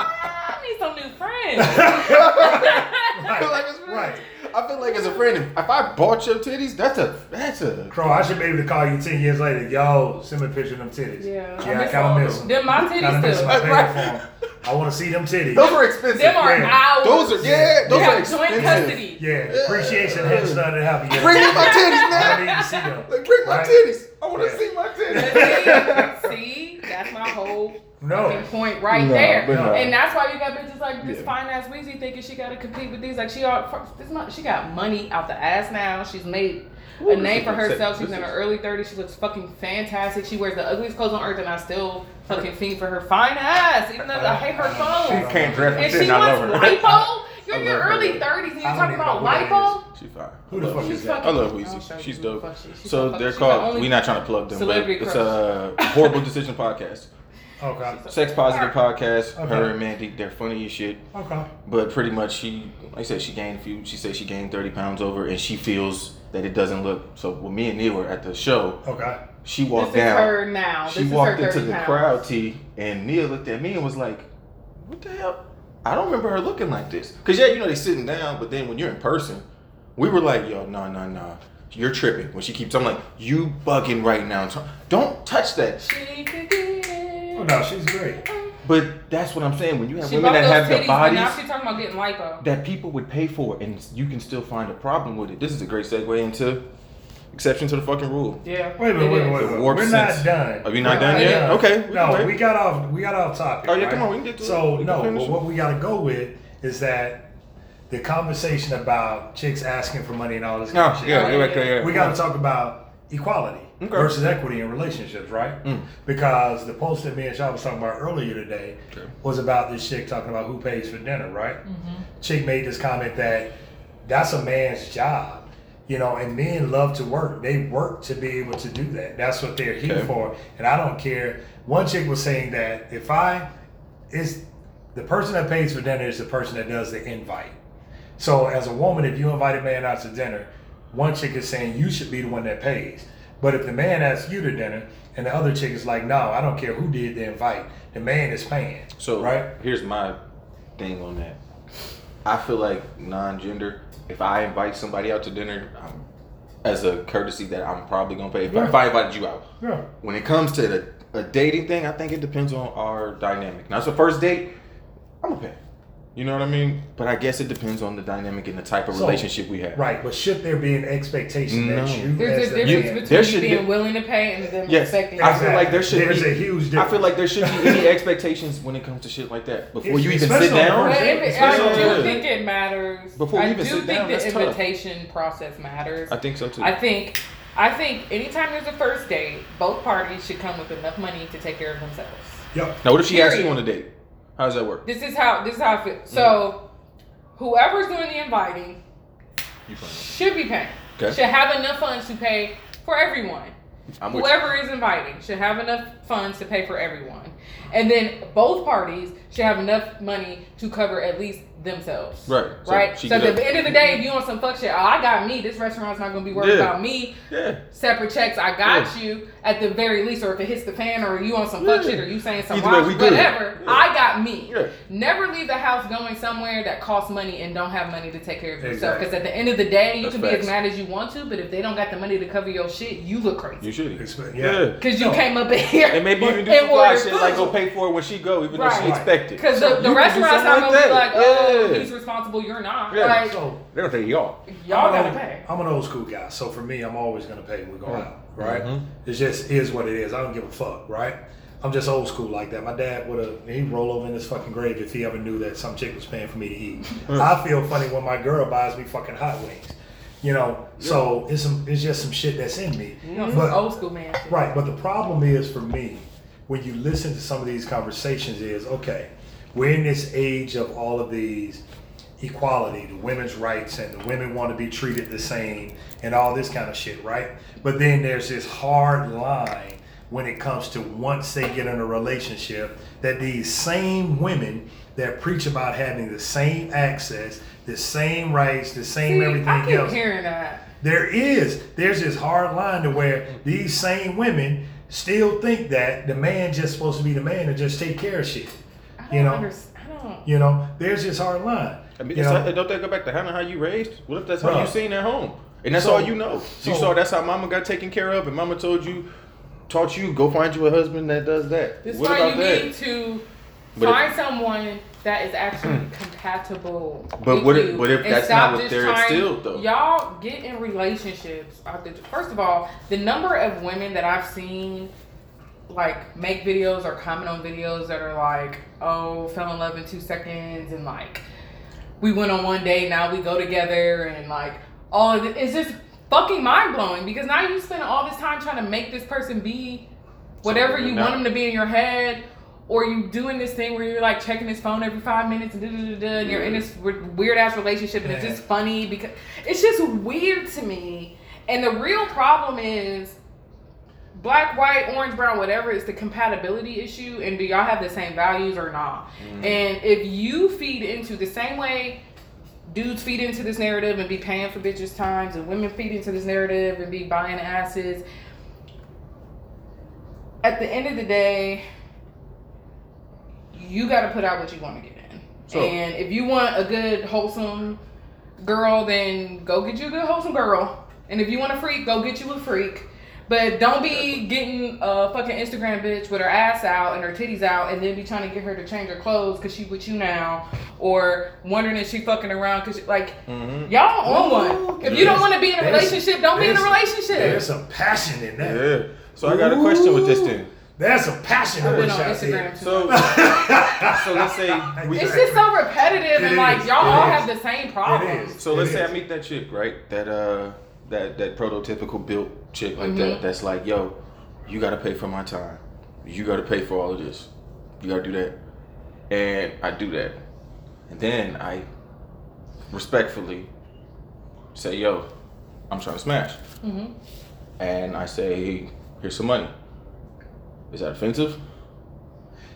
I need some new friends. I feel like it's friends. Right. I feel like as a friend, if, if I bought your titties, that's a that's a Crow, I should be able to call you 10 years later. Yo, send me a picture of them titties. Yeah, I Yeah, I miss kind all of miss them. them. Them my Kind of titties miss still. my Right. paying for 'em. I want to see them titties. those are expensive. Them are Yeah. ours. Those are yeah, those we are have joint expensive. custody. Yeah, appreciation hadn't started happening yet. Bring me my titties I now. need to see them. Like, bring my Right? titties. I want to Yeah. see my titties. see, see, that's my whole No. point right No, there. no. And that's why you got bitches like this Yeah. fine ass Weezy thinking she gotta compete with these. Like she all this month she got money out the ass now. She's made Ooh, a name for herself. She's in her early 30s. She looks fucking fantastic. She wears the ugliest clothes on earth, and I still fucking fiend for her fine ass. Even though I hate her phone. She can't dress And shit. she I wants lipo. You're in your early 30s and you're talking about know who that lipo. She fine. Who the fuck is that? I love I'll Weezy. She's dope. fuck she- she's So they're called. We're not trying to plug them, but it's a horrible decision podcast. Okay. Sex positive podcast. Okay. Her and Mandy, they're funny as shit. Okay. But pretty much, she, like I said, she gained a few. She said she gained thirty pounds over, and she feels that it doesn't look. So when me and Neil were at the show, Okay. she This walked is down. her now. She this walked her into the pounds. crowd, T, and Neil looked at me and was like, "What the hell? I don't remember her looking like this." Cause yeah, you know they sitting down, but then when you're in person, we were like, "Yo, no, no, no, you're tripping." When she keeps, I'm like, "You bugging right now? Don't touch that." She could get Oh, no, she's great. But that's what I'm saying. When you have She women that those have the titties, but now bodies she's talking about getting lipo. that people would pay for, and you can still find a problem with it. This is a great segue into exception to the fucking rule. Yeah. Wait a minute, it wait, wait, wait. We're sense. not done. Are we not We're done yet? done. Okay, we No, wait. we got off. We got off topic. Oh, yeah, right? come on, we can get to it. So We no, finish but what we got to go with is that the conversation about chicks asking for money and all this. Kind Oh, of yeah, shit, yeah, right? Oh, yeah, yeah. We got to talk about equality Okay. versus equity in relationships, right? Mm. Because the post that me and Shaw was talking about earlier today Okay. was about this chick talking about who pays for dinner, right? Mm-hmm. Chick made this comment that that's a man's job. You know, and men love to work. They work to be able to do that. That's what they're here Okay. for. And I don't care. One chick was saying that if I, is the person that pays for dinner is the person that does the invite. So as a woman, if you invite a man out to dinner, one chick is saying you should be the one that pays. But if the man asks you to dinner and the other chick is like, no, I don't care who did the invite, the man is paying. So right? here's my thing on that. I feel like non-gender. If I invite somebody out to dinner, I'm, as a courtesy that I'm probably gonna pay. If, I, if I invited you out, Yeah. when it comes to the, a dating thing, I think it depends on our dynamic. Now, it's a first date. I'm gonna pay. You know what I mean? But I guess it depends on the dynamic and the type of So, relationship we have. Right, but should there be an expectation that you There's as a the difference man- between there should being willing to pay and them Yes, expecting. I feel like there should There's be. a huge difference. I feel like there shouldn't be any expectations when it comes to shit like that before It's- you even sit down. But if it, I do the- think it matters. Before we I even do sit think down, the that's tough. invitation process matters. I think so too. I think I think anytime there's a first date, both parties should come with enough money to take care of themselves. Yep. now, what if she asks you on a date? How does that work? This is how this is how I feel. So mm-hmm. whoever's doing the inviting should be paying. Okay. Should have enough funds to pay for everyone. I'm. Whoever is inviting should have enough funds to pay for everyone. and then both parties should have enough money to cover at least themselves. Right. Right. she So, at the end of the day, if you on some fuck shit, oh, I got me. This restaurant's not gonna be worried Yeah. about me. Yeah. Separate checks, I got Yeah. you at the very least. Or if it hits the fan, or you on some fuck Yeah. shit, or you saying some Either way, wild we shit, good. whatever. Yeah. I got me. Yeah. Never leave the house going somewhere that costs money and don't have money to take care of yourself. Exactly. Because at the end of the day, you That's can be as mad as you want to, but if they don't got the money to cover your shit, you look crazy. You should. Expect- Yeah. yeah. Because you No. came up in here. And maybe even do some fly ordered shit like go pay for it when she go, even though Right. she expected. Because So the, the restaurant's not gonna be like, oh, Yeah. he's responsible, you're not. Yeah. Like, So They're gonna say y'all. y'all gotta old- pay. I'm an old school guy, so for me, I'm always gonna pay when we go Mm. out, right? Mhm. It's just is what it is. I don't give a fuck, right? I'm just old school like that. My dad would have he'd roll over in his fucking grave if he ever knew that some chick was paying for me to eat. I feel funny when my girl buys me fucking hot wings, you know. So it's some it's just some shit that's in me. You know, some But- old school man shit. Right, but the problem is for me, when you listen to some of these conversations, is okay, we're in this age of all of these equality, the women's rights, and the women want to be treated the same, and all this kind of shit, right? But then there's this hard line when it comes to once they get in a relationship that these same women that preach about having the same access, the same rights, the same See, everything I keep else. hearing that. There is. There's this hard line to where these same women still think that the man just supposed to be the man and just take care of shit. I don't You know? understand. I don't. You know, there's this hard line. I mean, you like- don't that go back to Hannah how you raised? What if that's how Bruh. you seen at home? And that's So- all you know. you saw that's how mama got taken care of, and mama told you, taught you, go find you a husband that does that. This is what why about you that? need to But if- find someone that is actually hmm. compatible. But with what if- but if that's not what they're trying- instilled, though? Y'all get in relationships. First of all, the number of women that I've seen like make videos or comment on videos that are like, oh, fell in love in two seconds and like we went on one day, now we go together and like all of it. It's just fucking mind blowing because now you spend all this time trying to make this person be whatever you want them to be in your head. Or you doing this thing where you're like checking his phone every five minutes and, da, da, da, da, and you're in this weird ass relationship and it's just funny because it's just weird to me. And the real problem is black, white, orange, brown, whatever, it's the compatibility issue. And do y'all have the same values or not? Mm. And if you feed into the same way dudes feed into this narrative and be paying for bitches' times, and women feed into this narrative and be buying asses, at the end of the day, you got to put out what you want to get in. So- and if you want a good, wholesome girl, then go get you a good, wholesome girl. And if you want a freak, go get you a freak. But don't be getting a fucking Instagram bitch with her ass out and her titties out, and then be trying to get her to change her clothes because she with you now, or wondering if she fucking around because like Mhm. y'all on one. If you don't want to be in a relationship, don't be in a relationship. There's some passion in that. Yeah. So I got a question with this then. There's some passion I've been on. Instagram too. So, so let's say we. It's just so repetitive, and like is. y'all It all is. have the same problems. is. So let's It say I meet that chick, right? That uh, that that prototypical built chick like Mhm. that. That's like, yo, you gotta pay for my time. You gotta pay for all of this. You gotta do that, and I do that, and then I respectfully say, yo, I'm trying to smash, hmm and I say, here's some money. Is that offensive?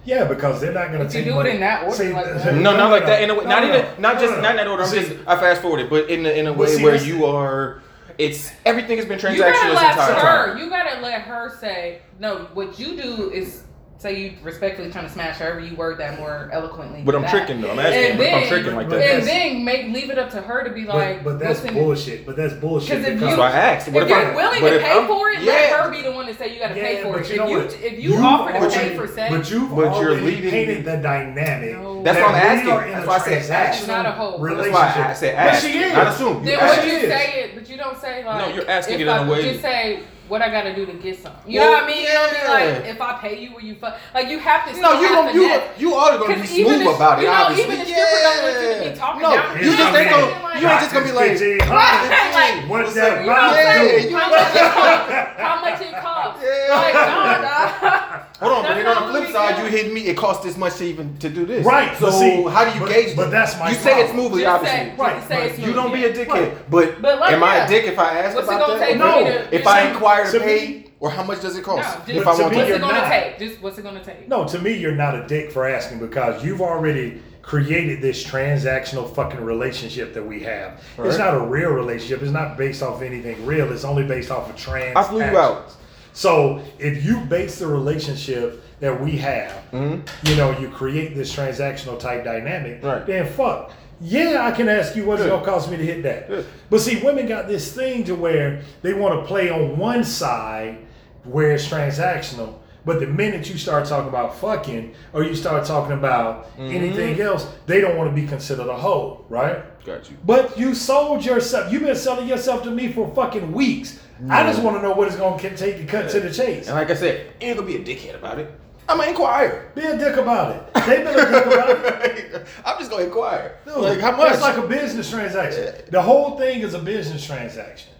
Yeah, because they're not gonna But you take do it in that order, like that. No, not like that. In a way, No, not no, even, no. not No, just, no, not in that order. I'm See, just, I fast forwarded, but in a, in a way see, where you are, it's everything has been You gotta transactional let her. You gotta let her say no. What you do is say you respectfully trying to smash however you word that more eloquently. But I'm that. tricking though. I'm asking And if I'm then- tricking like that. And that's- then make leave it up to her to be like, but that's bullshit. But that's bullshit. 'Cause if because- That's you- why I asked. What If if you're I'm- willing to if pay I'm- for it, yeah. let her be the one to say you gotta pay for it. you If you if you You've offer to already- pay for sex, but you've But you're already leading- painted the dynamic. No. That's that what I'm asking. That's why I said ask. Not a whole- That's That's why I relationship. said But ask. she is. Not assume. Then ask. when she you say it, but you don't say like. No, you're asking it in I, a way- Just say what I gotta do to get some. You Well, know what I mean? You don't be like if I pay you, will you fuck? Like you have to. No, you have gonna, you, you are gonna be 'Cause even smooth if- about it. you know, obviously. even the stripper don't want you to be talking No, down you just ain't gonna. like- You ain't just gonna be like. Like, What's What's that? up? You know what I'm Yeah, saying? How much it costs? How much it costs? Yeah. Like, nah, nah. Hold on, but then on the flip side, do. you hit me. It costs this much to even to do this. Right, So but see, how do you but- gauge? but that? that's my You say it problem. smoothly, Just obviously. say- Right, just say but it's You don't be a yeah. dickhead, but, But like am I a dick if I ask What's it about gonna that? take no. to- if I inquire to to pay, me- or how much does it cost No, just if I But to want me, what's you're it gonna not. take? Just what's it gonna take? No, to me, you're not a dick for asking because you've already created this transactional fucking relationship that we have. It's not a real relationship. It's not based off anything real. It's only based off of trans. I flew you out. So if you base the relationship that we have, Mm-hmm. you know, you create this transactional type dynamic, Right. then fuck. Yeah, I can ask you what it's gonna cost me to hit that. Yeah. But see, women got this thing to where they want to play on one side where it's transactional. But the minute you start talking about fucking or you start talking about Mm-hmm. anything else, they don't want to be considered a hoe, right? got you But you sold yourself. You've been selling yourself to me for fucking weeks. I just want to know what it's going to take to cut to the chase. and like I said ain't gonna be a dickhead about it I'm gonna inquire Be a dick about it. They've been a dick about it. I'm just gonna inquire Dude, like how much It's like a business transaction. The whole thing is a business transaction.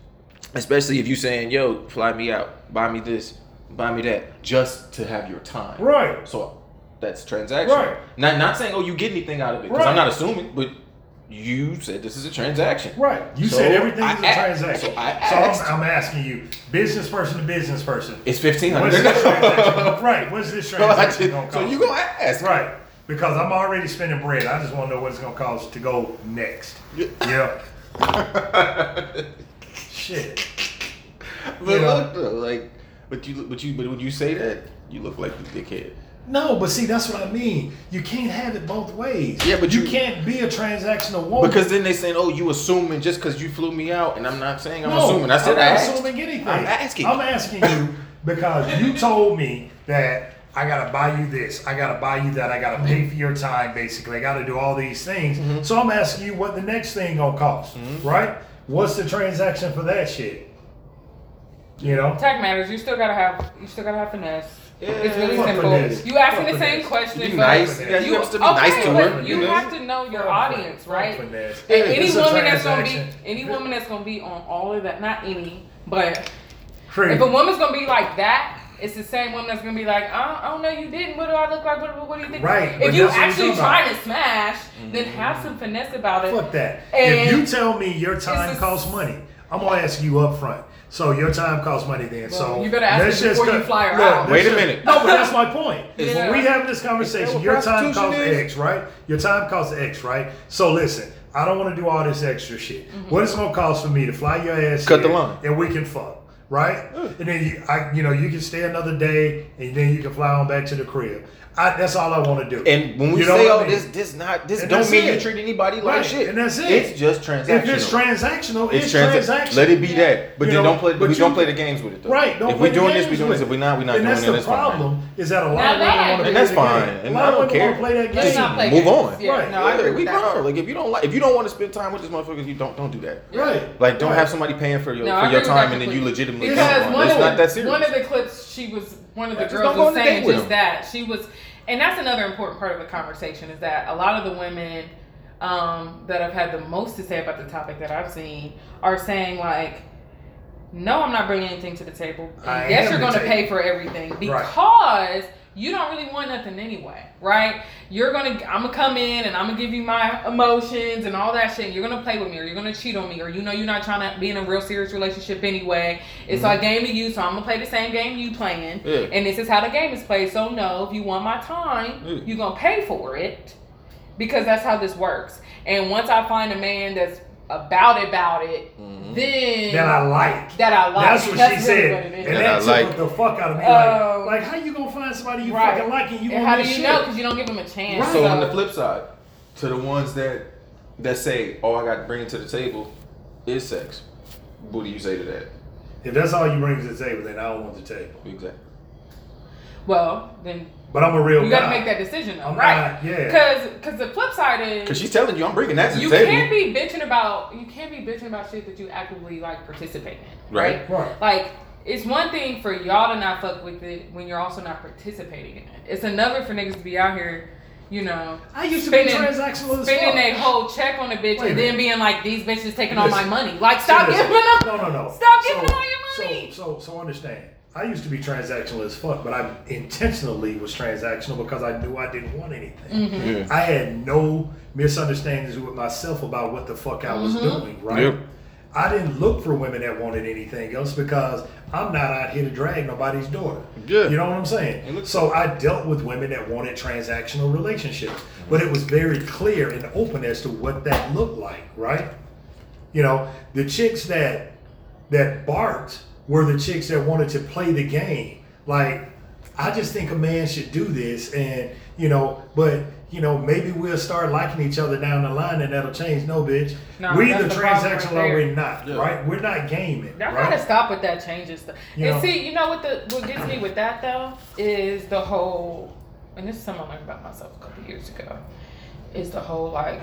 especially if you saying yo fly me out buy me this buy me that just to have your time Right. So that's transaction. Right. Not not saying oh you get anything out of it because Right. I'm not assuming, but you said this is a transaction. Right. You So, said everything is a a- transaction. so I So asked- I'm, I'm asking you, business person to business person. It's fifteen hundred. right. What's this transaction going to so cost? you gonna ask? Right. Because I'm already spending bread. I just want to know what it's going to cost to go next. Yeah. Shit. But You know? look though, like, but you but you but when you say that, you look like the dickhead. No, but see, that's what I mean. You can't have it both ways. Yeah, but you, you- can't be a transactional woman. Because then they saying, oh, you assuming just because you flew me out, and I'm not saying I'm no, assuming. I said I'm I not asked. assuming anything. I'm asking. I'm asking you because you told me that I gotta buy you this, I gotta buy you that, I gotta pay for your time. Basically, I gotta do all these things. Mm-hmm. So I'm asking you what the next thing gonna cost, right? What's the transaction for that shit? You know. Tech matters. You still gotta have. You still gotta have finesse. Yeah, it's really simple. You asking the same question. You be nice. You you have to be nice to her, You have to know your audience, right? And any woman that's gonna be any woman that's gonna be on all of that, not any, but if a woman's gonna be like that, it's the same woman that's gonna be like, I don't, I don't know, you didn't. What do I look like? What, what do you think? Right, If you that's what we're actually trying to smash, then mm-hmm. have some finesse about it. Fuck that. And if you tell me your time costs money, I'm gonna ask you up front. So your time costs money then. so Well, you better ask let's me just before you fly her look, out. Wait a just- minute. No, but that's my point. Is When we having this conversation, your time costs is? X, right? Your time costs X, right? So listen, I don't want to do all this extra shit. Mm-hmm. What it's gonna cost for me to fly your ass Cut the line. and we can fuck. Right, and then you, I, you know, you can stay another day, and then you can fly on back to the crib. I, that's all I want to do. And when we You know say what I mean? this, this not this And don't that's mean you treat anybody like Right, shit. and that's it. It's just transactional. If it's transactional, it's, It's trans- transactional. Let it be that. But You then know, don't play. but But we you- don't play the games with it though. Right. Don't if we're doing this, we're games doing this. If we're not, we're not and doing that's it. the That's fine. problem. Is that a lot Now of that- women want to And that's fine. And a I lot don't care. want to play that game. Move on. Right. no, I agree we that. grown. Like if you don't like, if you don't want to spend time with this motherfucker, you don't don't do that. Right. Like don't have somebody paying for your for your time and then you legitimately because don't want. one It's of, not that serious. one of the clips she was one of the girls don't was on a date saying with just that she was and that's another important part of the conversation is that a lot of the women um, that have had the most to say about the topic that I've seen are saying like no I'm not bringing anything to the table. I yes you're going to pay for everything. Because you don't really want nothing anyway right you're gonna I'm gonna come in and I'm gonna give you my emotions and all that shit. You're gonna play with me, or you're gonna cheat on me, or you know you're not trying to be in a real serious relationship anyway. It's Mm-hmm. a game to you, so I'm gonna play the same game you playing, Yeah. and this is how the game is played. So no, if you want my time, Yeah. you're gonna pay for it because that's how this works. And once I find a man that's about it, about it, Mm-hmm. then That I like. that I like. That's what That's she really said. what. And That that I took like. the fuck out of me. Oh. like, like, how you gonna find somebody you Right. fucking like and you and how do you shit? know? Because you don't give them a chance. Right. So on the flip side, to the ones that that say, "Oh, I got to bring it to the table," is sex. What do you say to that? If that's all you bring to the table, then I don't want the table. Exactly. well, then But I'm a real you guy. got to make that decision, though, I'm right? not- yeah. Because because the flip side is Because she's telling you, I'm bringing that to you the table. can't be bitching about you can't be bitching about shit that you actively like participate in, right? Right. Right. Like it's one thing for y'all to not fuck with it when you're also not participating in it. It's another for niggas to be out here, you know, I used to be transactional as spending fuck. a whole check on a bitch Wait a and then minute. being like these bitches taking all my money. Like stop Listen. giving them. No, no, no. Stop giving them all your money. So, so, so understand. I used to be transactional as fuck, but I intentionally was transactional because I knew I didn't want anything. Mm-hmm. Yeah. I had no misunderstandings with myself about what the fuck I was Mm-hmm. doing, right? Yep. I didn't look for women that wanted anything else because I'm not out here to drag nobody's daughter. Yeah. You know what I'm saying? So I dealt with women that wanted transactional relationships, but it was very clear and open as to what that looked like, right? You know, the chicks that that barked were the chicks that wanted to play the game. Like, I just think a man should do this, and you know, but you know, maybe we'll start liking each other down the line, and that'll change. No, bitch, No, we that's either the problem right transactional or we're not, Yeah. right? We're not gaming, Y'all right? gotta stop with that changes stuff. You and know- see, you know what the what gets me with that though is the whole, and this is something I learned about myself a couple years ago, is the whole like,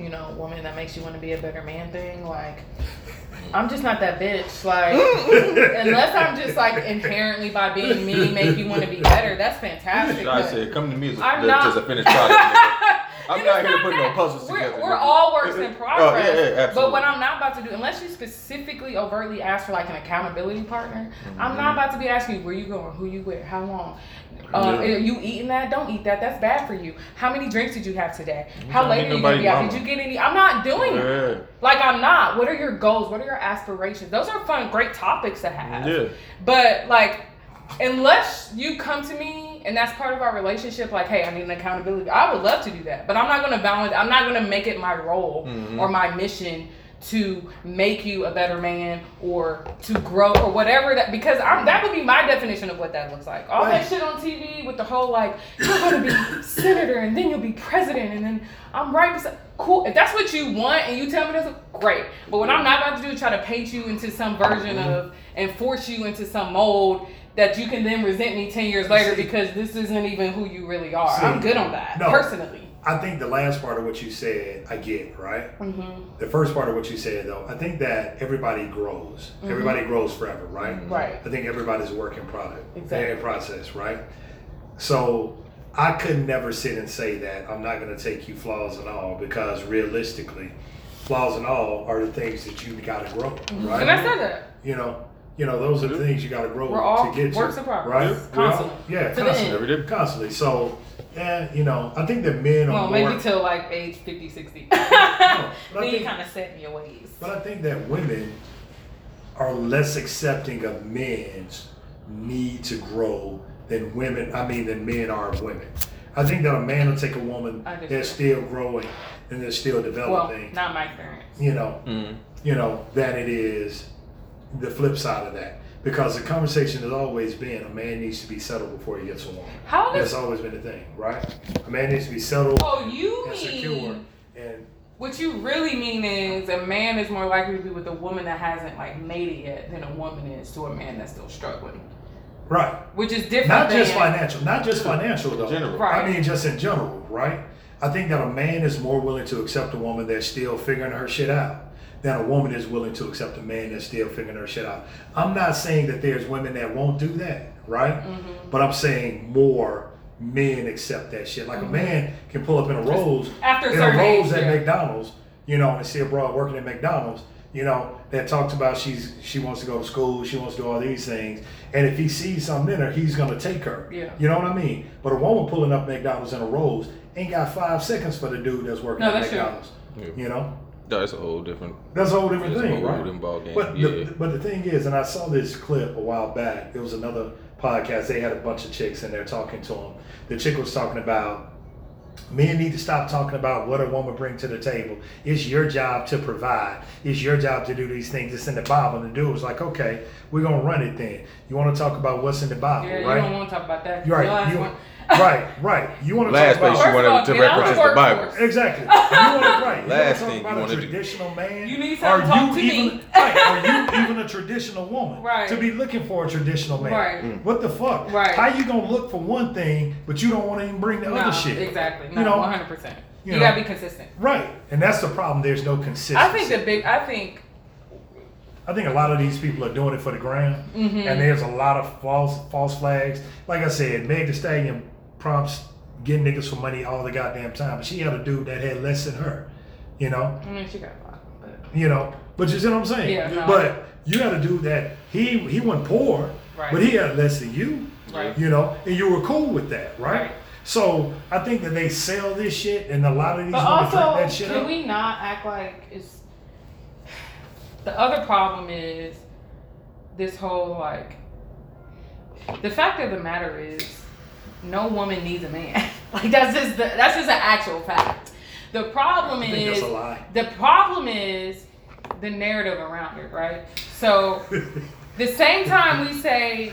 you know, woman that makes you want to be a better man thing. Like, I'm just not that bitch. Like, unless I'm just like inherently by being me make you want to be better. That's fantastic. I said, come to me as a, I'm as not- a finished product. I'm not here to put no puzzles we're, together, We're all works in Oh, progress. yeah, yeah, But what. I'm not about to do, unless you specifically overtly ask for like an accountability partner, I'm Mm-hmm. not about to be asking you where you going, who you with, how long. Uh, Yeah. Are you eating that? Don't eat that. That's bad for you. How many drinks did you have today? How late are you gonna be out? mama. Did you get any? I'm not doing it. Like I'm not. What are your goals? What are your aspirations? Those are fun, great topics to have. Yeah. But like, unless you come to me and that's part of our relationship, like, hey, I need an accountability. I would love to do that, but I'm not gonna balance. I'm not gonna make it my role Mhm. or my mission to make you a better man or to grow or whatever that because I'm that would be my definition of what that looks like. All Right. that shit on TV with the whole like you're gonna be senator and then you'll be president and then I'm right beside cool. If that's what you want and you tell me that's great. But what I'm not about to do is try to paint you into some version mm-hmm. of and force you into some mold that you can then resent me ten years later because this isn't even who you really are. See, I'm good on that no. personally. I think the last part of what you said, I get, right? hmm The first part of what you said, though, I think that everybody grows. Mhm. Everybody grows forever, right? Right. I think everybody's a work in product, Exactly. in process, right? So I could never sit and say that I'm not going to take you flaws and all because realistically, flaws and all are the things that you got to grow, right? And I said that. You know, you know, those are the things you got to grow We're all to get works to, in progress. right? Constantly. yeah, constantly. Every day. constantly. So, yeah, you know, I think that men are Well, more. maybe till like age 50, 60. but I then you think- kind of set in your ways. But I think that women are less accepting of men's need to grow than women. I mean, than men are of women. I think that a man will take a woman I that's still growing and that's still developing. Well, developing. not my experience. you know, Mm. you know, than it is the flip side of that. Because the conversation has always been a man needs to be settled before he gets a woman. How That's always been the thing, right? A man needs to be settled Oh, you and secure. mean And what you really mean is a man is more likely to be with a woman that hasn't like made it yet than a woman is to a man that's still struggling, right, which is different. not just financial, not just financial though. General. Right. I mean, just in general, right? I think that a man is more willing to accept a woman that's still figuring her shit out than a woman is willing to accept a man that's still figuring her shit out. I'm not saying that there's women that won't do that, right? Mm-hmm. But I'm saying more men accept that shit. Like a man can pull up in a Rose, After a in a certain Rose at yeah. McDonald's, you know, and see a broad working at McDonald's, you know, that talks about she's she wants to go to school, she wants to do all these things, and if he sees something in her, he's gonna take her. Yeah. You know what I mean? But a woman pulling up McDonald's in a Rose ain't got five seconds for the dude that's working No, at that's true. McDonald's. Yeah. You know, That's a whole different. that's a whole different That's thing, whole right? ball game. But yeah. the, but the thing is, and I saw this clip a while back. It was another podcast. They had a bunch of chicks in there talking to them. The chick was talking about men need to stop talking about what a woman bring to the table. It's your job to provide. It's your job to do these things. It's in the Bible. And the dude was like, okay, we're gonna run it then. You want to talk about what's in the Bible, Yeah, you right? don't want to talk about that. You're right. You, one. Right, right. You want to Last talk place about you wanted to of all, get out reference the the Bible. Exactly. You want to right. You Last want to talk thing about you a wanna do. traditional man. You need Are something to talk you to even me. right? Are you even a traditional woman? Right. To be looking for a traditional man. Right. Mm. What the fuck? Right. How you gonna look for one thing, but you don't want to even bring the No, other shit? exactly. No, You know, one hundred percent. you You know. gotta be consistent. Right. And that's the problem. There's no consistency. I think the big. I think. I think a lot of these people are doing it for the gram, Mm-hmm. and there's a lot of false false flags. Like I said, Meg Thee Stallion prompts getting niggas for money all the goddamn time, but she had a dude that had less than her. You know, I mean, she got a lot, but you know. But you see what I'm saying? Yeah, no. But you had a dude that he he wasn't poor, Right. but he had less than you. Right. You know, and you were cool with that, right? Right. So I think that they sell this shit, and a lot of these But also, that shit can up. we not act like it's the other problem is this whole like the fact of the matter is no woman needs a man. like that's just the, that's just an actual fact. The problem is that's a lie. the problem is the narrative around it, right? So the same time we say,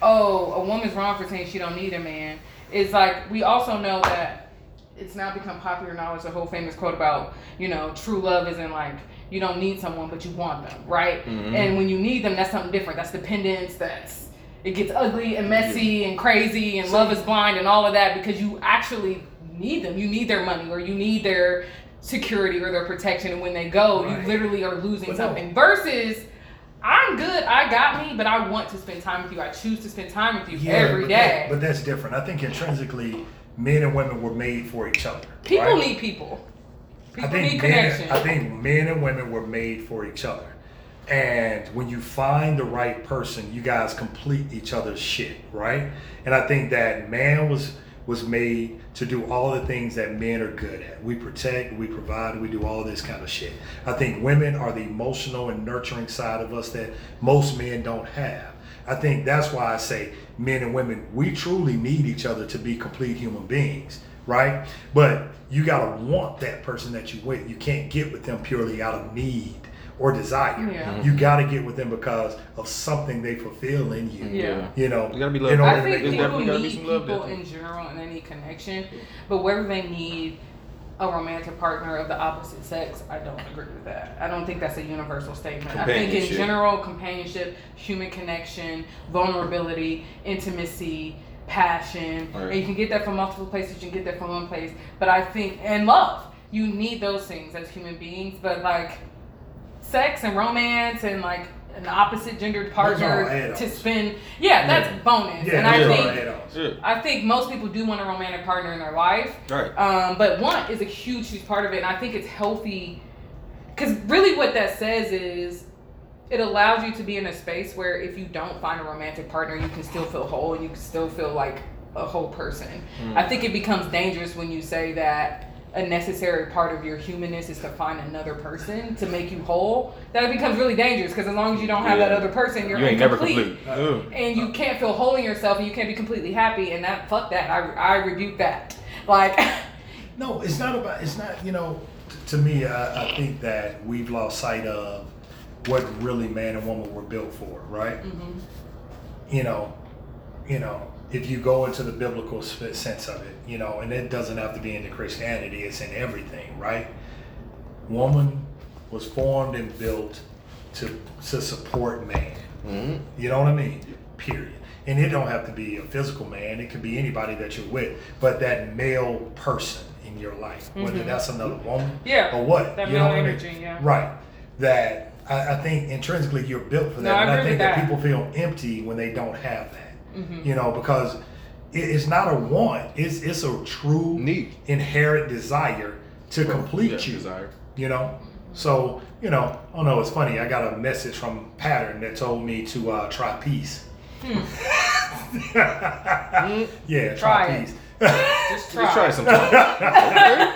"Oh, a woman's wrong for saying she don't need a man," is like we also know that it's now become popular knowledge. The whole famous quote about you know true love isn't like you don't need someone, but you want them, right? Mhm. And when you need them, that's something different. That's dependence. That's it gets ugly and messy and crazy and love is blind and all of that because you actually need them. You need their money or you need their security or their protection. And when they go, Right. you literally are losing But no. something. Versus, I'm good. I got me, but I want to spend time with you. I choose to spend time with you every but day. that- but that's different. I think intrinsically, men and women were made for each other. people right? need people. I think need men, connection. I think men and women were made for each other. And when you find the right person, you guys complete each other's shit, right? And I think that man was was made to do all the things that men are good at. We protect, we provide, we do all this kind of shit. I think women are the emotional and nurturing side of us that most men don't have. I think that's why I say men and women, we truly need each other to be complete human beings, right? But you gotta want that person that you with. You can't get with them purely out of need or desire. Yeah. Mm-hmm. You gotta get with them because of something they fulfill in you. Yeah. You know, You gotta be loved. I think There's people definitely gotta be need some love people in general and they need connection, but whether they need a romantic partner of the opposite sex, I don't agree with that. I don't think that's a universal statement. I think in general, companionship, human connection, vulnerability, intimacy, passion, Right. and you can get that from multiple places. You can get that from one place, but I think and love. You need those things as human beings, but like sex and romance and like an opposite gendered partner to spend. Yeah, that's Yeah. bonus. Yeah, and I think I think most people do want a romantic partner in their life. Right. Um, but want is a huge, huge part of it, and I think it's healthy. Because really, what that says is it allows you to be in a space where if you don't find a romantic partner, you can still feel whole and you can still feel like a whole person. Mm. I think it becomes dangerous when you say that a necessary part of your humanness is to find another person to make you whole. That becomes really dangerous because as long as you don't have that other person, you're You ain't never incomplete complete. And you can't feel whole in yourself and you can't be completely happy and that fuck that i, I rebuke that like No, it's not about. It's not. You know, t- to me, I, I think that we've lost sight of what really man and woman were built for, right? Mm-hmm. You know, you know, if you go into the biblical sense of it, you know, and it doesn't have to be into Christianity; it's in everything, right? Woman was formed and built to to support man. Mhm. You know what I mean? Period. And it don't have to be a physical man. It could be anybody that you're with, but that male person in your life, whether Mhm. that's another woman Yeah, or what. that you know male what I mean? yeah. Right. That I, I think intrinsically you're built for that, No, I and I think with that. that. people feel empty when they don't have that. Mhm. You know, because it's not a want. It's it's a true Need. inherent desire to complete Yeah, you desire. you know so you know oh no it's funny i got a message from pattern that told me to uh, try peace yeah try, Hmm. Try peace just try, Just try it sometime. okay.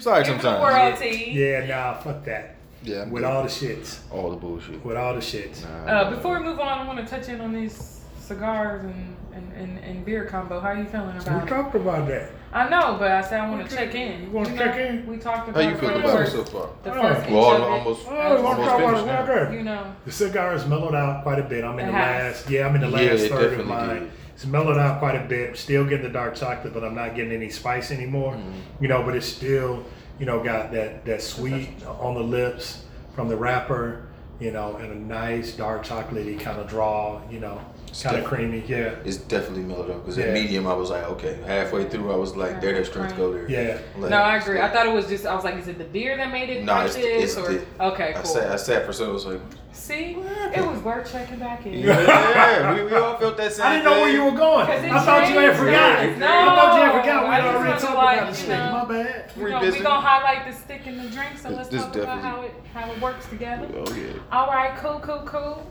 Try it Give it a sometime. whirl, T. yeah nah fuck that Yeah. With all the shits all the bullshit. with all the shits Nah, Uh, before we move on, I want to touch in on these cigars and, and, and, and beer combo. How you feeling we about it? We talked about that I know, but I said I want to check in. You wanna check in? We talked about it. How you the feel about it so far? The Oh. first Well, inch of almost- oh we Almost talk about finished now. right. You know, the cigar is mellowed out quite a bit i'm in It the has. last yeah i'm in the last Yeah, third of mine did. it's mellowed out quite a bit still getting the dark chocolate but i'm not getting any spice anymore Mm-hmm. you know, but it's still, you know, got that that sweet on the lips from the wrapper, you know, and a nice dark chocolatey kind of draw, you know, kind of creamy, yeah, It's definitely mellowed up because Yeah. at medium I was like, okay. Halfway through I was like, there, that strength go there. yeah. Like, no, I agree. I thought it was just. I was like, is it the beer that made it Nah, like it's the- this, it's or the- okay, I cool. sat, I sat for so I was like, See, it was worth checking back in. yeah, we, we all felt that same I didn't know where you were going. Because it I thought you had changed forgot. things. I thought you had No, forgot. I We just already wanted to, talked like, about the you know, My bad. We're gonna, we gonna highlight the stick and the drink, so let's talk about how it how it works together. Oh yeah. All right, cool, cool, cool.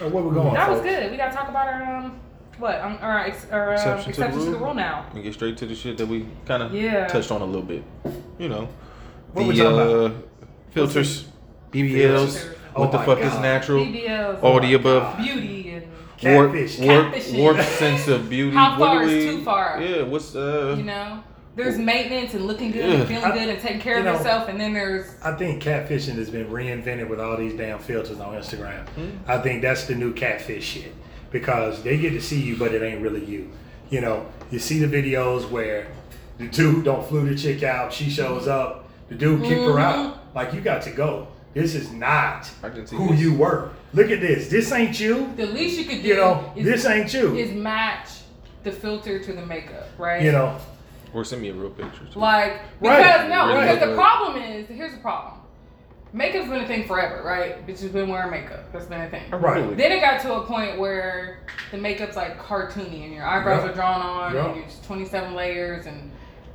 Uh, Where we going? That was good. We gotta talk about our um what um our, ex, our uh, Exception exception, to the to the rule. rule now. And get straight to the shit that we kind of Yeah. touched on a little bit. You know, What the we talking uh, Filters, BBLs. Oh what the my fuck is natural? BBLs, All the above. beauty, and Warp, Catfish. warp, Catfishing. warp sense of beauty. How far do is we- too far? Yeah, what's uh? you know. There's maintenance and looking good Yeah. and feeling I- good and taking care you of know, yourself, and then there's I think catfishing has been reinvented with all these damn filters on Instagram. Hmm. I think that's the new catfish shit because they get to see you, but it ain't really you. You know, you see the videos where the dude don't flew the chick out, she shows up, the dude kicked her out. Like you got to go. This is not I didn't see who this. you were. Look at this. This ain't you. the least you could do You know, is, this ain't you. is match the filter to the makeup, right? You know, Or send me a real picture. too. Like Right. because no, Right. because the problem is here's the problem. Makeup's been a thing forever, right? Bitches have been wearing makeup. That's been a thing. Right. Then it got to a point where the makeup's like cartoony and your eyebrows Yeah. are drawn on Yeah. and it's 27 layers and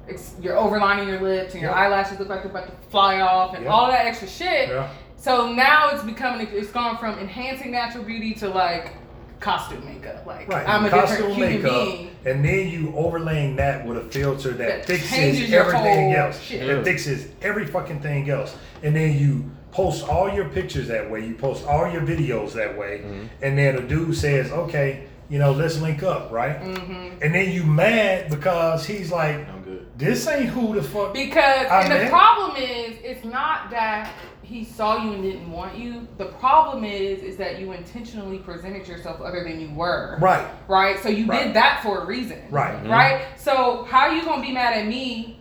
it's, you're overlining your lips and your Yeah. eyelashes look like they're about to fly off and Yeah. all that extra shit. yeah. So now it's becoming it's gone from enhancing natural beauty to like costume makeup. Like Right. I'm a costume different human makeup, being. and then you overlaying that with a filter that, That fixes everything else. shit. Yeah. It fixes every fucking thing else, and then you post all your pictures that way. You post all your videos that way, Mm-hmm. and then a dude says, "Okay, you know, let's link up, right?" Mm-hmm. And then you mad because he's like, I'm good. "This ain't who the fuck." Because I and the problem is, it's not that he saw you and didn't want you. The problem is, is that you intentionally presented yourself other than you were. Right, Right. So you Right. did that for a reason. right. Right. So how are you gonna be mad at me?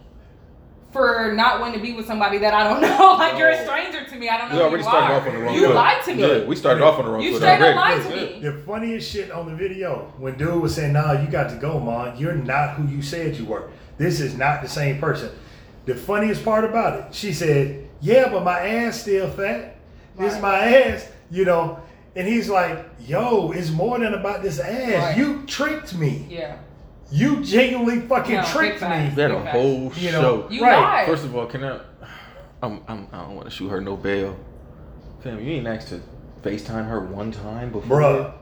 For not wanting to be with somebody that I don't know, like you're a Oh. stranger to me. I don't know. We who already you started are. off on the wrong You foot. lied to me. Yeah, we started off on the wrong You foot straight up lied to me. The funniest shit on the video when dude was saying, "Nah, you got to go, man. You're not who you said you were. This is not the same person." The funniest part about it, she said, "Yeah, but my ass still fat. This is my ass, you know." And he's like, "Yo, it's more than about this ass. Right. You tricked me. Yeah. You genuinely fucking No, tricked big facts. me." That a Big whole You know, show. You Right. lied. First of all, can I? I'm, I'm, I don't want to shoot her no bail. Fam, you ain't asked to FaceTime her one time before. Bruh,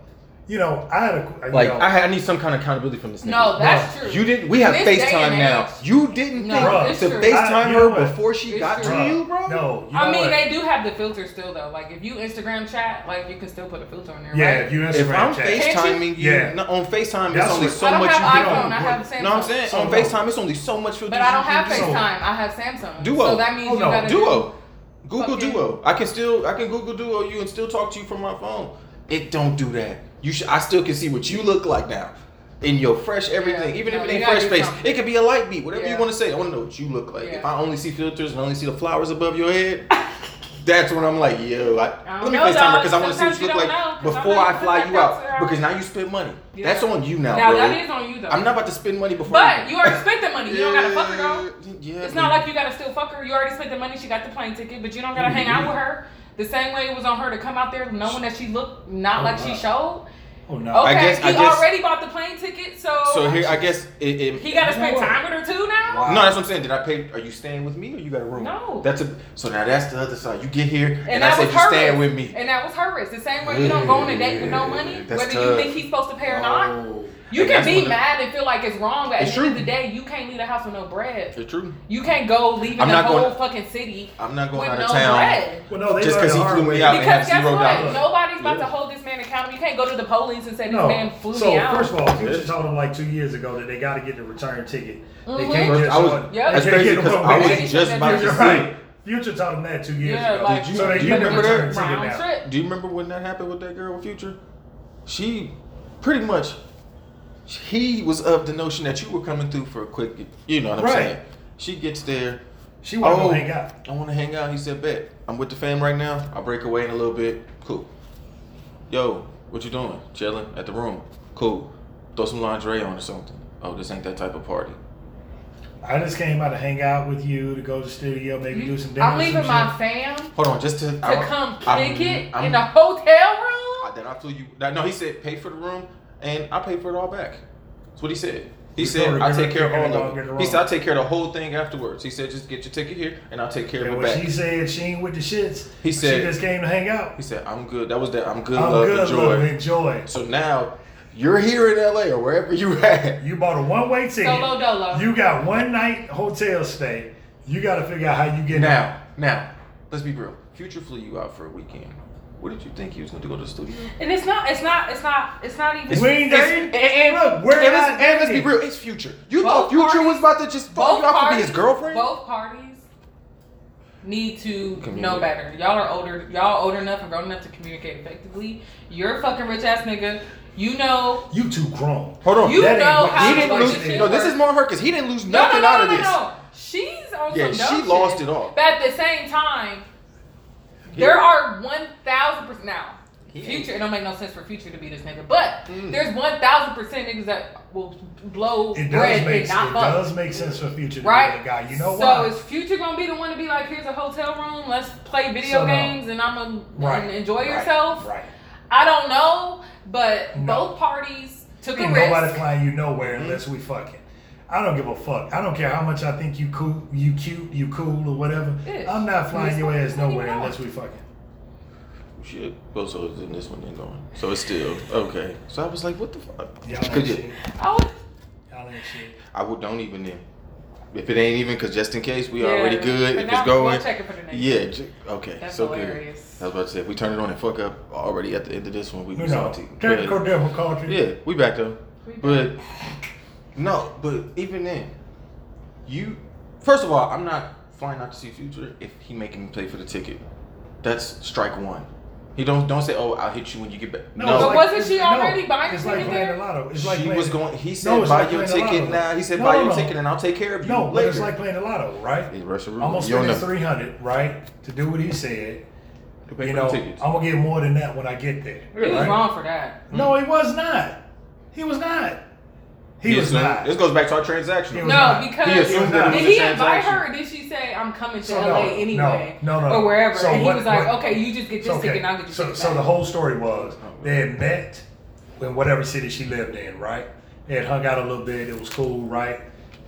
you know, I had a Like know, I, had, I need some kind of accountability from this nigga. no, that's Bruh, true. You didn't. We have this FaceTime now. age. You didn't No, think to true. FaceTime I- her what? before she It's got true. to you, bro. No, you I know mean, what? they do have the filter still though. Like if you Instagram chat, like you can still put a filter on there, yeah, right? if you If Instagram I'm chat, FaceTiming you, Yeah. no, on FaceTime, That's it's only what- so I don't much have you can iPhone. do. I have Samsung. No, I'm saying So on. FaceTime, it's only so much filters But I don't have. FaceTime. I have Samsung. Duo. So that means Oh, you no, gotta Duo. Google Duo. I can still I can Google Duo you and still talk to you from my phone. It don't do that. You should I still can see what you look like now. In your fresh everything, Yeah. even No, if it ain't fresh face, something. it could be a light beat, whatever you want to say. I want to know what you look like. Yeah. If I only see filters and only see the flowers above your head, that's when I'm like, yo, I, I let me FaceTime her because I want to see what you look like know, before I fly you out. Because now you spend money. Yeah. That's on you now, Now bro. that is on you though. I'm not about to spend money before. But you already spent the money. You don't gotta fuck her though. Yeah, It's not like you gotta still fuck her. You already spent the money. She got the plane ticket, but you don't gotta mm-hmm. hang out with her. The same way it was on her to come out there knowing that she looked not Oh, like she showed. oh no, Okay, guess- he I guess- already bought the plane ticket, so, So here, I guess it. it he gotta spend what? time with her too now. Wow. No, that's what I'm saying. Did I pay? Are you staying with me or you got a room? No. That's a. So now that's the other side. You get here and, And, I that said you her staying with me. And that was her risk. The same way you don't go on a date with no money, That's whether you think he's supposed to pay or not. Oh. You And can be mad and feel like it's wrong, but at It's the end of true. the day, you can't leave the house with no bread. It's true. You can't go leaving I'm the whole going- fucking city I'm not going with out no of town bread. Well, no, they just because he hard flew me way. out and Because have guess zero what? dollars. Nobody's about Yeah. to hold this man accountable. You can't go to the police and say this No. man flew so me out. So first of all, Future Yeah. told them like two years ago that they got to get the return ticket. They Mhm. can't just. I was- Yep. That's crazy get because them I on- was just about to say. right. Future told them that two years Yeah, ago. like, Did you- so do you remember that? ticket round now. trip. Do you remember when that happened with that girl with Future? She pretty much. He was of the notion that you were coming through for a quick. You know what I'm Right. saying? She gets there. She wanted Oh. to hang out. I want to hang out. He said, "Bet I'm with the fam right now. I'll break away in a little bit. Cool. Yo, what you doing? Chilling at the room. Cool. Throw some lingerie on or something. Oh, this ain't that type of party. I just came out to hang out with you to go to the studio, maybe do some dinner. I'm leaving my fam Hold on, just to to I- come I'm- kick it I'm- in the hotel I, room. then I flew you. No, he said pay for the room, and I pay for it all back. That's what he said. He You said I take care of all of it. He said I take care of the whole thing afterwards. He said just get your ticket here, and I'll take care And of it when back. she said she ain't with the shits, He said- she just came to hang out. He said I'm good. That was that. I'm good. I'm love, good, enjoy. love, enjoy. So now you're here in LA or wherever you at. You bought a one way ticket. Solo dolo. You got one night hotel stay. You got to figure out how you get Now, now, let's be real. Future flew you out for a weekend. What did you think he was going to go to the studio? And it's not. It's not. It's not. It's not even. We ain't It's- dating. and, and, Look, we're and not let's, and let's be real. It's Future. You Both thought Future was about to just fuck both you out to be parties, his girlfriend? Both parties need to know better. Y'all are older. Y'all older enough and grown enough to communicate effectively. You're a fucking rich ass nigga. You know. You too grown. Hold on. You That ain't know how he didn't lose. No, this is more her because he didn't lose No, no, nothing no, out no, of no, this. no. She's on Yeah, she lost shit. it all. But at the same time, Yeah. there are one thousand percent now. He Future, it don't make no sense for Future to be this nigga, but Mm. there's one thousand percent niggas that will blow It does bread make and not it fuck. does make sense for future to Right? be the guy. You know what so why? is Future gonna be the one to be like, here's a hotel room, let's play video So, no. games, and I'm gonna Right. and enjoy Right. yourself? Right. I don't know, but No. both parties took a Ain't nobody flying you nowhere Mm-hmm. unless we fucking. I don't give a fuck. I don't care how much I think you cool, you cute, you cool or whatever. Yeah. I'm not flying your ass nowhere unless on. we fucking. Shit. Well, so it's in this one then going. So it's still okay. So I was like, what the fuck? Y'all Could ain't you- shit. I would, Y'all ain't shit. I would don't even then. If it ain't even, cause just in case we Yeah. already good. But If it's going, we'll check it for the next yeah. one. j- Okay. That's so hilarious. good. I was about to say if we turn it on and fuck up already at the end of this one, we You be know, salty. technical But, difficulty. yeah, we back though. We back. But no, but even then, you first of all, I'm not flying out to see Future if he making me pay for the ticket. That's strike one. He don't don't say, oh, I'll hit you when you get back. No, No, But like- wasn't it's- she no, already buying It's the like ticket playing the lotto. It's like she playing, was going. He said, No, buy like your ticket lotto. now. He said, No, buy no, your no. ticket and I'll take care of you No, but later. it's like playing the lotto, right? Hey, Russian I'm roulette. gonna spend three hundred, right, to do what he said. You know, tickets. I'm gonna get more than that when I get there. He was wrong for that. No, he was not. He was not. He, was assumed- not. This goes back to our transaction. No, not. because He assumed that did was he a invite transaction. her or did she say I'm coming to So LA no, anyway? no, no, no. Or wherever. So and he was like, what- okay, you just get this So, ticket and I'll get you so, ticket so back. the whole story was oh, they had met in whatever city she lived in, right? They had hung out a little bit. It was cool, right?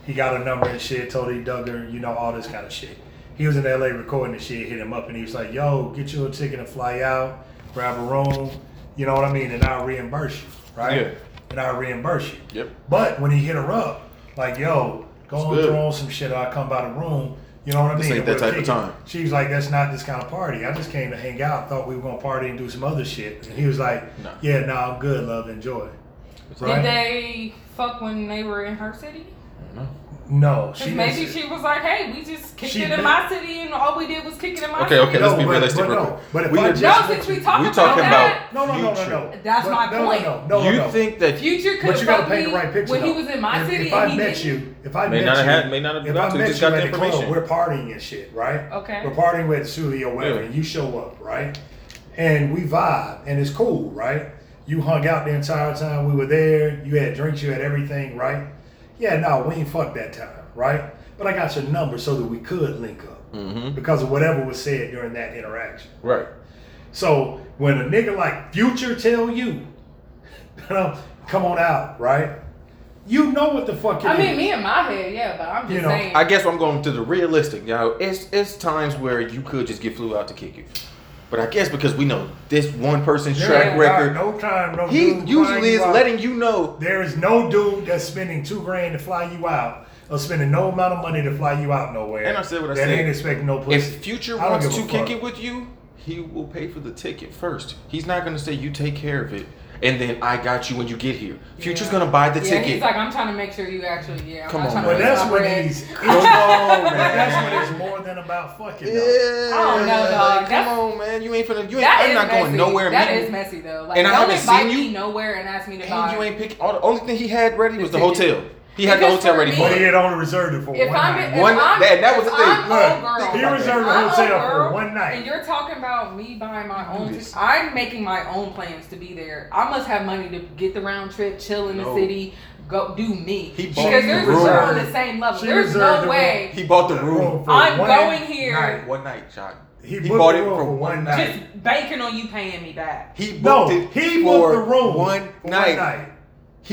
He got her number and shit. Told her he dug her, you know, all this kind of shit. He was in LA recording the shit. Hit him up and he was like, "Yo, get you a ticket and fly out, grab a room, you know what I mean, and I'll reimburse you, right? Yeah. And I'll reimburse you." Yep. But when he hit her up, like, yo, go It's and throw on some shit, or I'll come by the room. You know what I This mean? ain't that And we'll type of time. She was like, that's not this kind of party. I just came to hang out. Thought we were gonna party and do some other shit. And he was like, No. yeah, no, I'm good, love, enjoy. Did Right? they fuck when they were in her city? No, she maybe didn't- she was like, hey, we just kicked She it in did- my city and all we did was kick it in my Okay, city. okay, let's be but- realistic but real no. But if We I are just No, since we you- talking We about that, no, no, no, no, Future. no. That's But my no, point. No, no, no, you no. think that Future could But have you gotta paint the right picture. when he was in my if, city if I and he met you, if I May met not you, had- may not have if got I met just you got at the the club, information. we're partying and shit, right? Okay. We're partying with Suli or whatever, and you show up, right? And we vibe, and it's cool, right? You hung out the entire time we were there. You had drinks, you had everything, right? Yeah, no, we ain't fucked that time, right? But I got your number so that we could link up Mhm. because of whatever was said during that interaction. Right. So when a nigga like Future tell you, come on out, right? You know what the fuck it I mean, is. me in my head, yeah, but I'm just You know, saying. I guess I'm going to the realistic. Now, it's it's times where you could just get flew out to kick it, but I guess because we know this one person's There track record, No time, no he usually is letting you know. There is no dude that's spending two grand to fly you out or spending no amount of money to fly you out nowhere. And I said what I said. that said. ain't expecting no pussy. If Future wants to kick it with you, he will pay for the ticket first. He's not going to say you take care of it, and then I got you when you get here. Future's Yeah. going to buy the yeah, ticket. he's like, I'm trying to make sure you actually, yeah. I'm Come on, man. But that's waste my when he's. Come on, But that's man. when it's more than about fucking. though. Yeah. I don't know, dog. Come That's- on, man. You ain't finna. You ain't. I'm not messy. going nowhere. That meeting- is messy though. Like, And I don't haven't seen you. nowhere and ask me to buy. And you ain't pick. All the only thing he had ready was the, The ticket. hotel. He had the Because hotel for ready me- for But he it. had only reserved it for If one I'm, night. if One- I'm, that- that was if the thing. I'm Look, old girl, he reserved the I'm hotel old for girl, one night. And you're talking about me buying my own. Do T- this. I'm making my own plans to be there. I must have money to get the round trip, chill in the city, go do me. He bought because the there's room. we're on the same level. She There's reserved no the way. He bought the room. for I'm one going here. night. One night, Chuck. He He booked bought the it room for for one one night. night. Just banking on you paying me back. He No, it he for booked the room one for night. One night. He,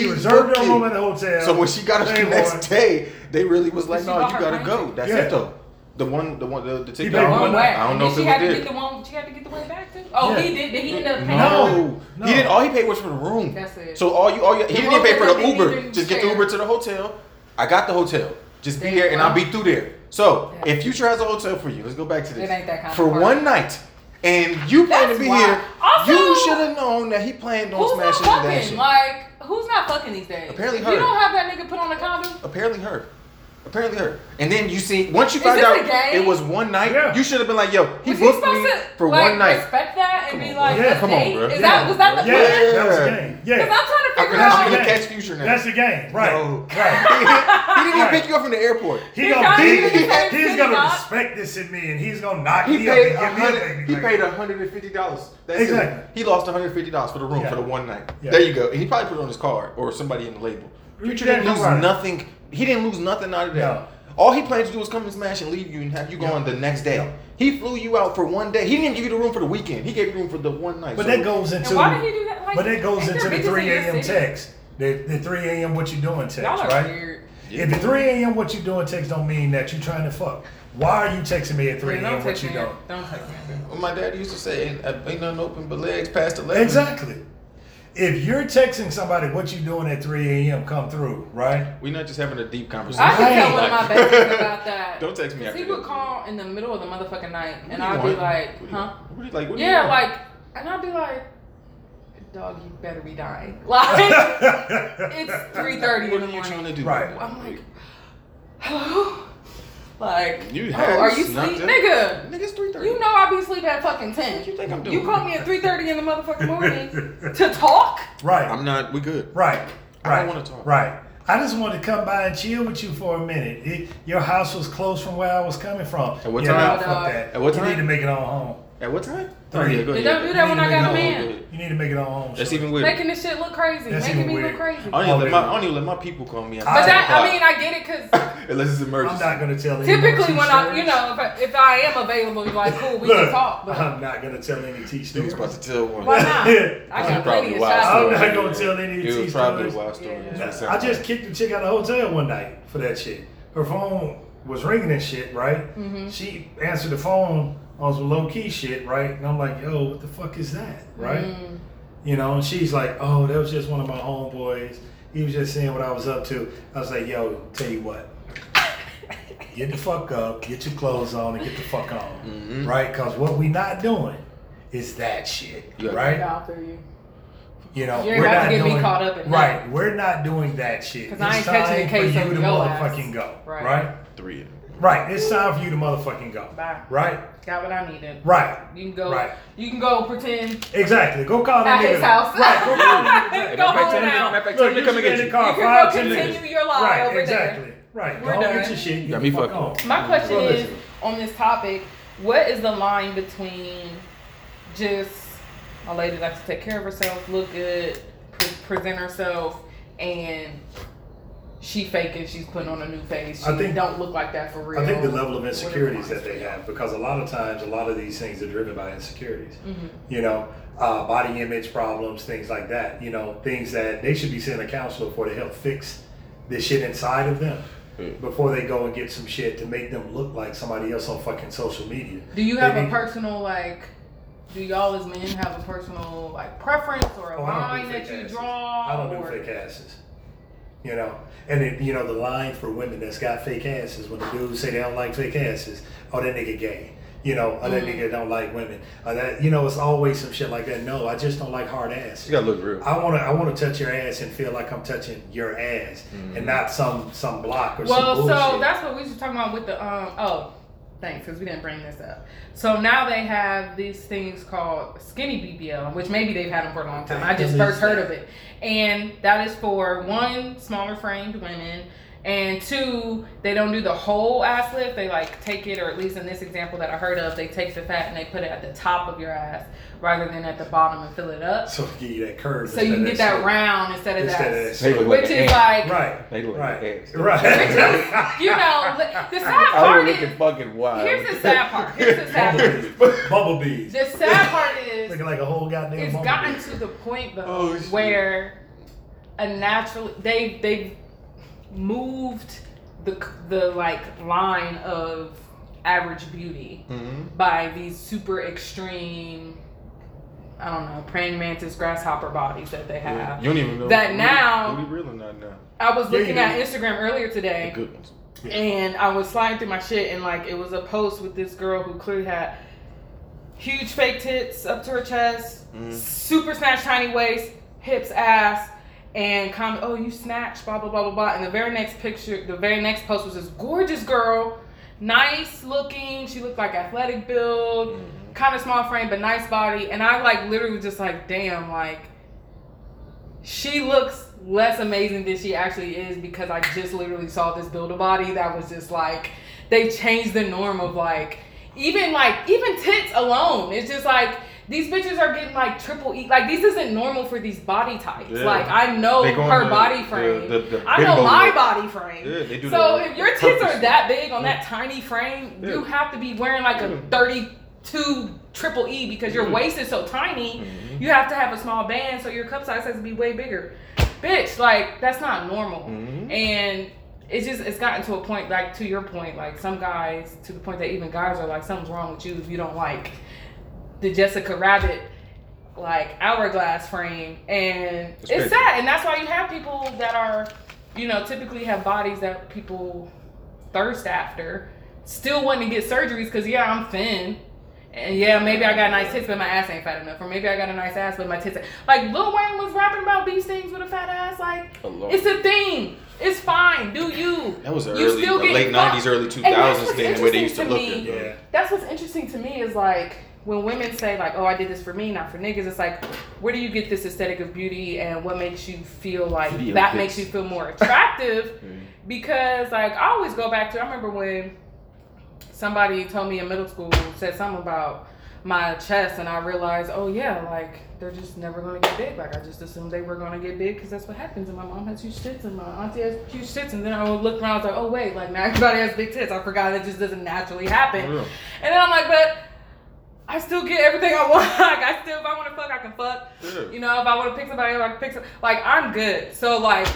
He reserved booked the it. room at the hotel. So when she got us the Playboy. next day, they really was like, "No, bought you gotta plane go." That's Yeah. it though. The one, the one, the, the ticket. I don't know. way. I don't And know then if she it had was to there. get the one. She had to get the way back too. Oh, Yeah. he did. Did he end up paying? No. No, No. he didn't. All he paid was for the room. That's it. So all you, all you, he The didn't pay for the Uber. Just get the. Uber to the hotel. I got the hotel. Just be There and I'll be through there. So Yeah. if Future has a hotel for you, let's go back to this. It ain't that kind for one night, and you plan to be wild. here, Also- you should have known that he planned on Who's not smashing and fucking? Like, who's not fucking these days? Apparently her. You don't have that nigga put on a condom? Apparently her. Apparently her. And then you see, once you Is find out it was one night, Yeah. you should have been like, yo, he was booked supposed me to for like, one night. respect that and Come be on, like, bro. let's Yeah, come on, bro. Is that was that the Yeah, plan? that was the Yeah. game. Because I'm Yeah, trying to figure out. gonna catch Future now. that's the game. Right, No. right. he didn't even pick you up from the airport. He He gonna be, me in he's gonna dog. respect this in me, and he's gonna knock He me paid up a and give me a hundred. baby. He Like, paid hundred and fifty dollars. Exactly. He lost one hundred fifty dollars for the room for the one night. There you go. And he probably put it on his card or somebody in the label. Future didn't lose right. nothing. He didn't lose nothing out of that. No. All he planned to do was come and smash and leave you and have you Yeah. going the next day. Yeah. He flew you out for one day. He didn't give you the room for the weekend. He gave you room for the one night. But So- that goes into. why did he do that? Like, But that goes into the bitches in 3 your a.m. city? text. The, the 3 a.m. what you doing text, Y'all are right? weird. If the 3 a.m. what you doing text don't mean that you trying to fuck. Why are you texting me at 3 Yeah, a.m. don't what you me. doing? Don't text me. Well, my dad used to say, ain't, ain't nothing open but legs past 11. Exactly. If you're texting somebody what you doing at 3 a.m. come through, right? We're not just having a deep conversation. I can tell one of my best friends about that. Don't text me. after He would call in the middle of the motherfucking night, and I'd be like, What do you- huh? What do you like? What Yeah, like, and I'd be like, dog, you better be dying. Like, it's three thirty in What are you trying to do? Right. I'm like, hello, like, You oh, are you snuck sleep, nigga? Nigga, it's 3:30. You know I be sleep at fucking ten. What you think I'm doing? You doing? call me at three thirty in the motherfucking morning to talk. right. I'm not. We good. Right. I Right. don't wanna talk. Right. I just wanted to come by and chill with you for a minute. It, your house was close from where I was coming from. At what yeah, time? nah, fuck that. At what You time? need to make it on home. At what time? Three. Oh, yeah, go They ahead. don't do that when I got a man. You need to make it on home. That's shorty. even weird. Making this shit look crazy, That's making even me look weird. crazy. I don't, even Oh, let my, I don't even let my people call me. at I- nine that, I mean, I get it because unless it's emergency. I'm not gonna tell any typically more when tea I, stories. you know, if I, if I am available, you're like, cool, we Look, can talk. But I'm not gonna tell any tea He stories. was about to tell one. why not? I It got was probably plenty a of shots. I'm not gonna tell any It tea was probably a wild story. Yeah. That's what it I just kicked the chick out of the hotel one night for that shit. Her phone was ringing and shit, right? Mm-hmm. She answered the phone on some low key shit, right? And I'm like, yo, what the fuck is that, right? Mm. You know, and she's like, oh, that was just one of my homeboys. He was just seeing what I was up to. I was like, yo, tell you what. Get the fuck up, get your clothes on, and get the fuck on, Mhm. right? Because what we not doing is that shit, Yeah. right? Yeah, I feel you. You know, You ain't we're about to not get me doing, caught up in that. right. We're not doing that shit. 'Cause It's I ain't catching time case for you to your ass. motherfucking go, Right. right? Three. Right. It's time for you to motherfucking go, Bye. right? Got what I needed. Right. You can go. Right. You can go pretend Exactly. Go call that at nigga. his house. Right. Go call that go matter of fact, home him to- now. matter of fact, Look, tell him to you come should and get get in you. the car You can go continue minutes. your lie right. over there, exactly. there. Right. We're Go done. get your shit. Get Got me fuck fucked up. My question Well, is on this topic: What is the line between just a lady likes to take care of herself, look good, pre- present herself, and she faking she's putting on a new face? She I think- don't look like that for real. I think the level of insecurities that they for have, because a lot of times, a lot of these things are driven by insecurities. y'all. Mhm. You know, uh, body image problems, things like that. You know, things that they should be seeing a counselor for to help fix this shit inside of them Mm. before they go and get some shit to make them look like somebody else on fucking social media. Do you have They a need- personal like? Do y'all as men have a personal like preference or a Oh, I don't do line that you asses. draw? I don't or- do fake asses. You know, and it, you know the line for women that's got fake asses when the dudes say they don't like fake asses, oh that nigga gay. You know, oh that nigga don't like women. Or that you know, it's always some shit like that. No, I just don't like hard ass. You gotta look real. I wanna I wanna touch your ass and feel like I'm touching your ass Mhm. and not some some block or Well, some bullshit. so that's what we was talking about with the um. Oh, thanks, because we didn't bring this up. So now they have these things called skinny BBL, which maybe they've had them for a long time. I just first heard of it, and that is for one smaller framed women. And two, they don't do the whole ass lift. They like take it, or at least in this example that I heard of, they take the fat and they put it at the top of your ass rather than at the bottom and fill it up. so to give you that curve. So you can get that shit. round instead of Instead of that, that They which like is like Right. They look Right. like ass. Right. you know, the sad I part was is looking fucking wild. here's the sad part. Here's the sad part. Bumblebees. Bumblebees. The sad part is Looking like a whole goddamn it's bumblebee. gotten to the point though Oh, where a natural they they moved the the like line of average beauty Mhm. by these super extreme I don't know praying mantis grasshopper bodies that they have. You don't even know That now- who we real or not now. I was Yeah, looking you at. Instagram earlier today. good ones. And I was sliding through my shit, and like it was a post with this girl who clearly had huge fake tits up to her chest, Mm. super snatch, tiny waist, hips, ass, and comment, oh, you snatched, blah, blah, blah, blah, blah. And the very next picture, the very next post was this gorgeous girl, nice looking. She looked like athletic build, Mm-hmm. kind of small frame, but nice body. And I like literally was just like, damn, like, she looks less amazing than she actually is because I just literally saw this build a body that was just like they changed the norm of like even like even tits alone. It's just like these bitches are getting like triple E. Like this isn't normal for these body types. Yeah. Like I know They go on her the- body frame. the- the I know my body frame. Yeah, so if your tits are that big on that tiny frame, you have to be wearing like a 32 triple E because your waist is so tiny. Mhm. You have to have a small band, so your cup size has to be way bigger. Bitch, like that's not normal. Mhm. And it's just it's gotten to a point like to your point, like some guys to the point that even guys are like something's wrong with you if you don't like the Jessica Rabbit like hourglass frame and It's it's sad and that's why you have people that are you know typically have bodies that people thirst after still wanting to get surgeries because yeah i'm thin and yeah maybe i got nice tits but my ass ain't fat enough or maybe i got a nice ass but my tits ain't. like lil wayne was rapping about these things with a fat ass like Oh, it's a thing it's fine do you That was the You early, still the late fucked. '90s, early 2000s what's thing, where they used to interesting look at. me. Yeah. that's what's interesting to me is like when women say like, "Oh, I did this for me, not for niggas." It's like, where do you get this aesthetic of beauty, and what makes you feel like Video that makes you feel more attractive? Because like I always go back to I remember when somebody told me in middle school said something about my chest, and I realized, oh yeah, like they're just never gonna get big. Like I just assumed they were gonna get big because that's what happens. And my mom has huge tits, and my auntie has huge tits, and then I would look around, I was like, oh wait, like now everybody has big tits. I forgot it just doesn't naturally happen. Yeah. And then I'm like, but I still get everything I want. like I still, if I want to fuck, I can fuck. Yeah. You know, if I want to pick somebody up, I can pick some. Like I'm good. So like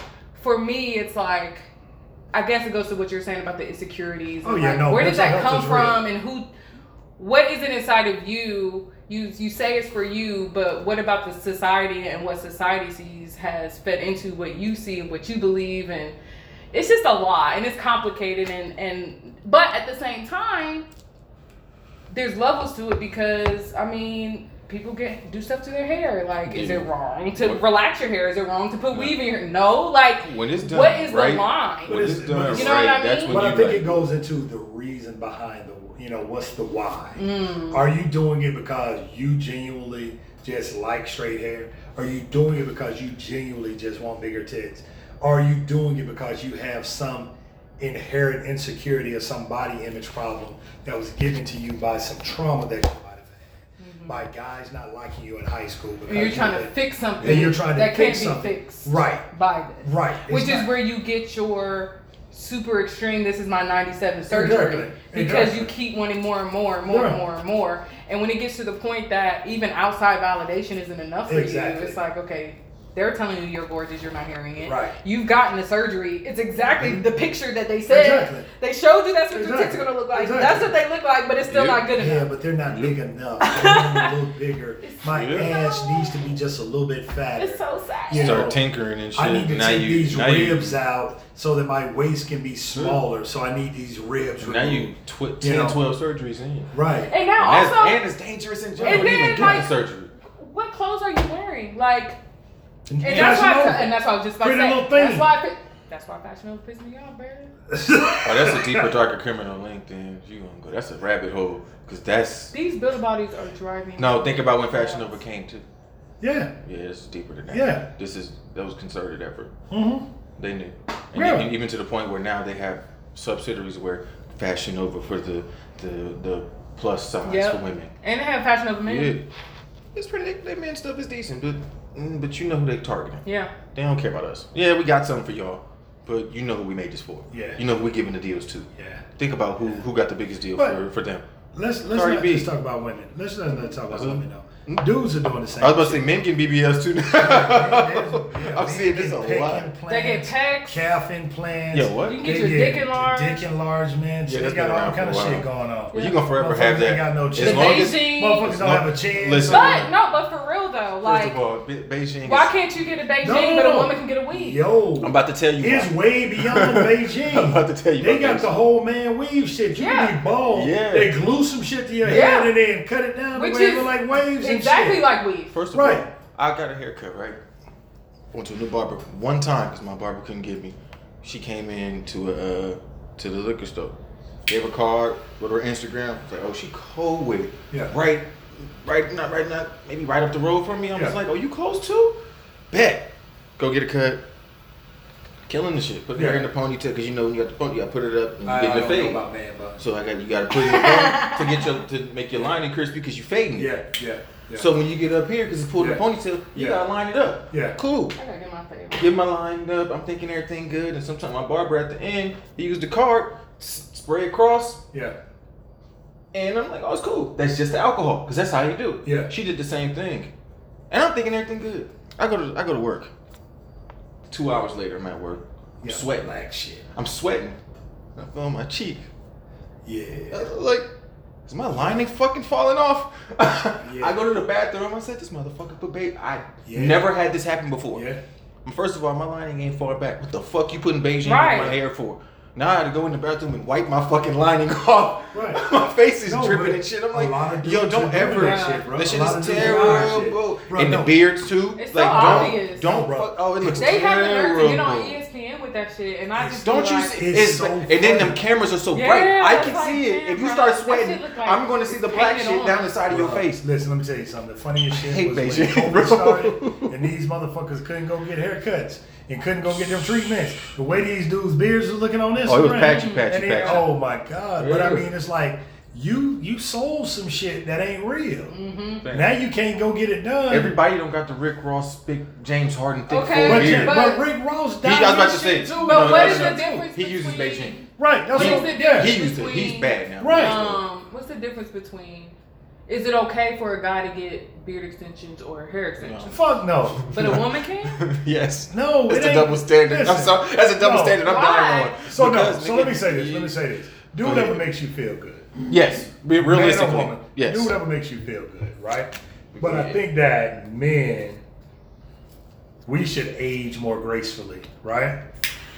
for me, it's like I guess it goes to what you're saying about the insecurities. Oh, yeah, like, no, Where did that come is real. from, and who? What is it inside of you? You you say it's for you, but what about the society and what society sees has fed into what you see and what you believe, and it's just a lot, and it's complicated, and and but at the same time, there's levels to it because I mean. People get do stuff to their hair. Like, is it wrong to What- relax your hair? Is it wrong to put Yeah. weave in your hair? No. Like, When it's done, what is right, the line? When it's done, You know what I mean? when But you I think like, it goes into the reason behind the, you know, what's the why? Mm. Are you doing it because you genuinely just like straight hair? Are you doing it because you genuinely just want bigger tits? Are you doing it because you have some inherent insecurity or some body image problem that was given to you by some trauma that you might have had? By guys not liking you in high school because And Mm-hmm. you're trying to had- fix something And you're trying to that fix can't be fixed Right. by this. Right. Which It's is where you get your super extreme, this is my 97 surgery. Exactly. Because Exactly. you keep wanting more and more and more and more and more. And when it gets to the point that even outside validation isn't enough for Exactly. you, it's like, okay, they're telling you you're gorgeous, you're not hearing it. Right. You've gotten the surgery. It's exactly mm-hmm. the picture that they said. Exactly. They showed you that's what your tits are going to look like. Exactly. That's what they look like, but it's still Yeah. not good enough. Yeah, but they're not big enough. They're a little bigger. My Yeah. ass needs to be just a little bit fatter. It's so sad. You start know, tinkering and shit. I need to now take you, these now you- ribs out so that my waist can be smaller. So I need these ribs Now you removed. tw- You know. 12 surgeries in. Right. And now And, also, and it's dangerous in general. And then, like- the surgery. what clothes are you wearing? Like, and that's why, Nova. and that's what I was just about to Pretty say. little thing. That's why, I, that's why Fashion Nova pissed me off, baby. Oh, that's a deeper, darker criminal link. Then you gonna go. That's a rabbit hole. Cause that's These build bodies are driving. no. Think about when Fashion nuts. Nova came too. yeah. Yeah, this is deeper than that. Yeah. This is that was concerted effort. Mm-hmm. They knew, and Yeah. even, even to the point where now they have subsidiaries where Fashion Nova for the the the plus size Yep. for women. And they have Fashion Nova men. Yeah, it's pretty. They, they men stuff is decent, but mm, but you know who they're targeting. Yeah. They don't care about us. Yeah, we got something for y'all, but you know who we made this for. Yeah. You know who we're giving the deals to. Yeah. Think about who who got the biggest deal But- for, for them. Let's let's Cardi not B. just talk about women. Let's not, not talk about Uh-huh. women though. Dudes are doing the same. I was about to say shit. men get BBS too. Yeah, I'm men seeing this a get pec lot. implants, They get texts. calf implants. Yeah, what? You can get They your dick enlarged. Dick enlarged, man. Yeah, they got all around kind of shit going on. Well, you gonna forever Motherfuckers have that. ain't got no as chin. long as Beijing. Motherfuckers don't have a chin. listen. so- But no, but for real though. First Like, of all, Beijing. why can't you get a Beijing, No, but a woman can get a weave? Yo, I'm about to tell you. it's way beyond Beijing. I'm about to tell you. They got the whole man weave shit. You Yeah. can be bald. Yeah. They glue some shit to your head and then cut it down Which the way it is look like waves Exactly shit. like weave. First of Right. all, I got a haircut, right? Went to a new barber one time because my barber couldn't give me. She came in to a, uh, to the liquor store, gave her card, with her Instagram. Was like, oh, she cold with it. Yeah. Right, right, not right, not maybe right up the road from me. I was Yeah. like, oh, you close too? Bet. Go get a cut. Killing the shit. Put the hair in the ponytail because you know when you got the pony, you got to put it up and you get your fade. man buns. So I got you got to put it in the pony to get your to make your lining crispy because you fading. it. Yeah, yeah, yeah. So when you get up here, because it's pulled in Yeah. the ponytail, you Yeah. gotta line it up. Yeah. Cool. I gotta get my favorite. Get my line up. I'm thinking everything good, and sometimes my barber at the end, he used the card, s- spray across, yeah, and I'm like, oh, it's cool. That's just the alcohol, because that's how you do. Yeah. She did the same thing, and I'm thinking everything good. I go to I go to work. Two hours later, I'm at work. I'm yeah. sweating. Black shit. I'm sweating. I feel my cheek. Yeah. Uh, like, is my lining fucking falling off? yeah. I go to the bathroom. I said, this motherfucker put beige. I Yeah. never had this happen before. Yeah. First of all, my lining ain't far back. What the fuck you putting Beijing Right. in my hair for? Now I had to go in the bathroom and wipe my fucking lining off. Right. my face is No, dripping and shit. I'm like, yo, don't ever. that shit, bro. That shit is of dudes are doing that terrible. shit. Bro, and no. the beards too. It's like, so don't, obvious. don't. Bro. fuck- oh, it looks They have the nerve to get on. ESPN with that shit, and I just Don't you like, see? It's It's, so and then them cameras are so Yeah, bright. I can like, see it. damn, If you start sweating, like I'm going to see the black shit on. down the side of your face. Listen, let me tell you something. The funniest shit was when Beijing. COVID started and these motherfuckers couldn't go get haircuts and couldn't go get them treatments. The way these dudes' beards are looking on this. Oh, it was patchy, patchy, and it- patchy. Oh my god! But I mean, it's like you you sold some shit that ain't real. Mm-hmm. Now you can't go get it done. Everybody don't got the Rick Ross, big James Harden thick Okay, but, forehead. but- but, Rick Ross He- I was about to say, too. But No, what no, the difference He uses Beijing. Right. That's What is what, the difference He used it. He's bad now. Right. Um, what's the difference between? Is it okay for a guy to get beard extensions or hair extensions? Fuck no. But a woman can. yes. No, it's it the ain't- double standard. I'm listen. sorry. That's a double No. standard. I'm Why? dying on. So no. Because, So nigga, let me say this. Let me say this. Do whatever ahead. makes you feel good. Yes. Be Man or woman. Yes. Do whatever makes you feel good, right? But I think that men, we should age more gracefully, right?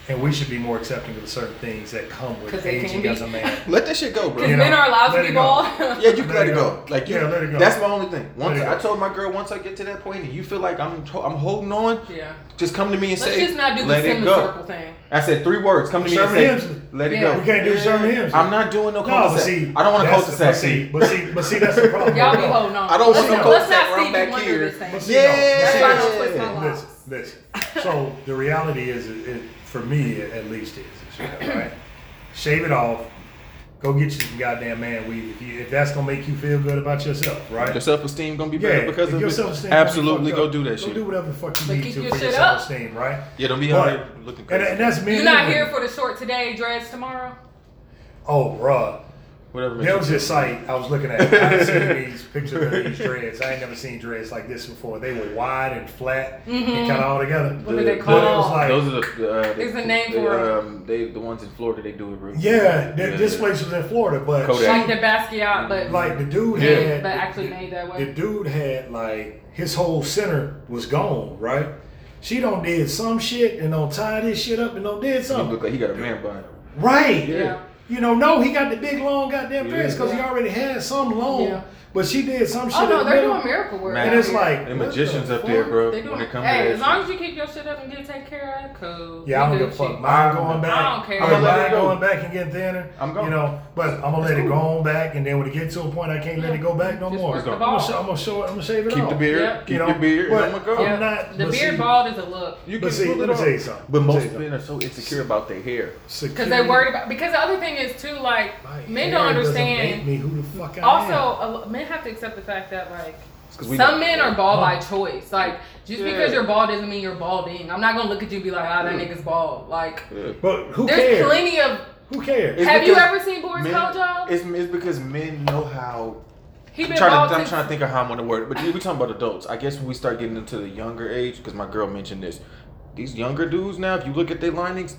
And we should be more accepting of certain things that come with aging as a man. Let that shit go, bro. Because You know, men are allowed to be go. bald. Yeah, you can Let let it it go. go. Like you, Yeah, let it go. That's my only thing. Once it I told my girl, once I get to that point and you feel like I'm, I'm holding on, yeah. just come to me and Let's say, just not do the let it go. circle thing. I said three words. Come to me Sherman and say, Hemsley. let it Yeah. go. We can't do Sherman Hemsley. I'm not doing no No, cul-de-sac. but see, I don't want to that's- cul-de-sac. But see, but see, but see, that's the problem. Y'all be holding on. I don't let's want no not, let's cul-de-sac not I'm back here. this thing. But see, Yeah. no, That's see, why I no, don't twist my locks. Listen, listen. So the reality is, it, it, for me at least, is, is right. Shave it off. Go get you some goddamn man weave. If, you, if that's gonna make you feel good about yourself, right? Your self-esteem gonna be Yeah, better because of your it. self-esteem gonna Absolutely, go do that Go shit. do whatever the fuck you But need to your for your self-esteem, right? Yeah, don't be But- out here looking And, crazy. and that's me. You're not here for the short today, dreads tomorrow. Oh, bruh. Whatever. makes There was feel this site I was looking at. I seen these pictures of these dreads. I ain't never seen dreads like this before. They were wide and flat and kind of all together. What do they The- call But it like, Those are the. the uh, There's the, a name the, for 'em. um, they the ones in Florida. They do it real. yeah, th- Yeah. this place was in Florida, but Kodak. Like the Basquiat, but like the dude Yeah. had, but actually made that way. the dude had like his whole center was gone, right? She don't did some shit and don't tie this shit up and don't did He something. look like he got a man bun. Right. Yeah. You know, no, he got the big long goddamn Yeah. dreads because he already had some long, Yeah. But she did some oh, shit. Oh in no, the they're middle. doing miracle work. Man, And it's like The magicians the up there, bro. They when doing it comes hey, to as long as you keep your shit up and get taken care of, cool. Yeah, I We don't give a fuck. shit. Mine going back. I don't care. I mean, I'ma let it mine go. going back and getting thinner. I'm going. You know, but I'm gonna let it go on back, and then when it gets to a point, I can't let it go back no Just more. work I'm gonna, ball. show, I'm gonna show it. I'm gonna shave it Keep off. the beard. Yeah. Keep you know, the beard. But I'm gonna go. I'm not, the beard see- bald is a look. You can see, pull let it me tell you off. something. But most men are so insecure about their hair. Because they worried about. Because the other thing is too, like men don't understand. me who the fuck I Also, am. a lo- men have to accept the fact that like It's 'cause we some don't- men are bald by choice. Like just Yeah. because you're bald doesn't mean you're balding. I'm not gonna look at you and be like, ah, that Yeah. nigga's bald. Like Yeah. But who cares? there's cares? plenty of. Who cares? It's have you ever seen Boris Men, Kodjoe? it's, it's because men know how. He I'm trying, to, I'm trying to think of how I'm going to word it. But we talking about adults. I guess when we start getting into the younger age, because my girl mentioned this, these younger dudes now, if you look at their linings,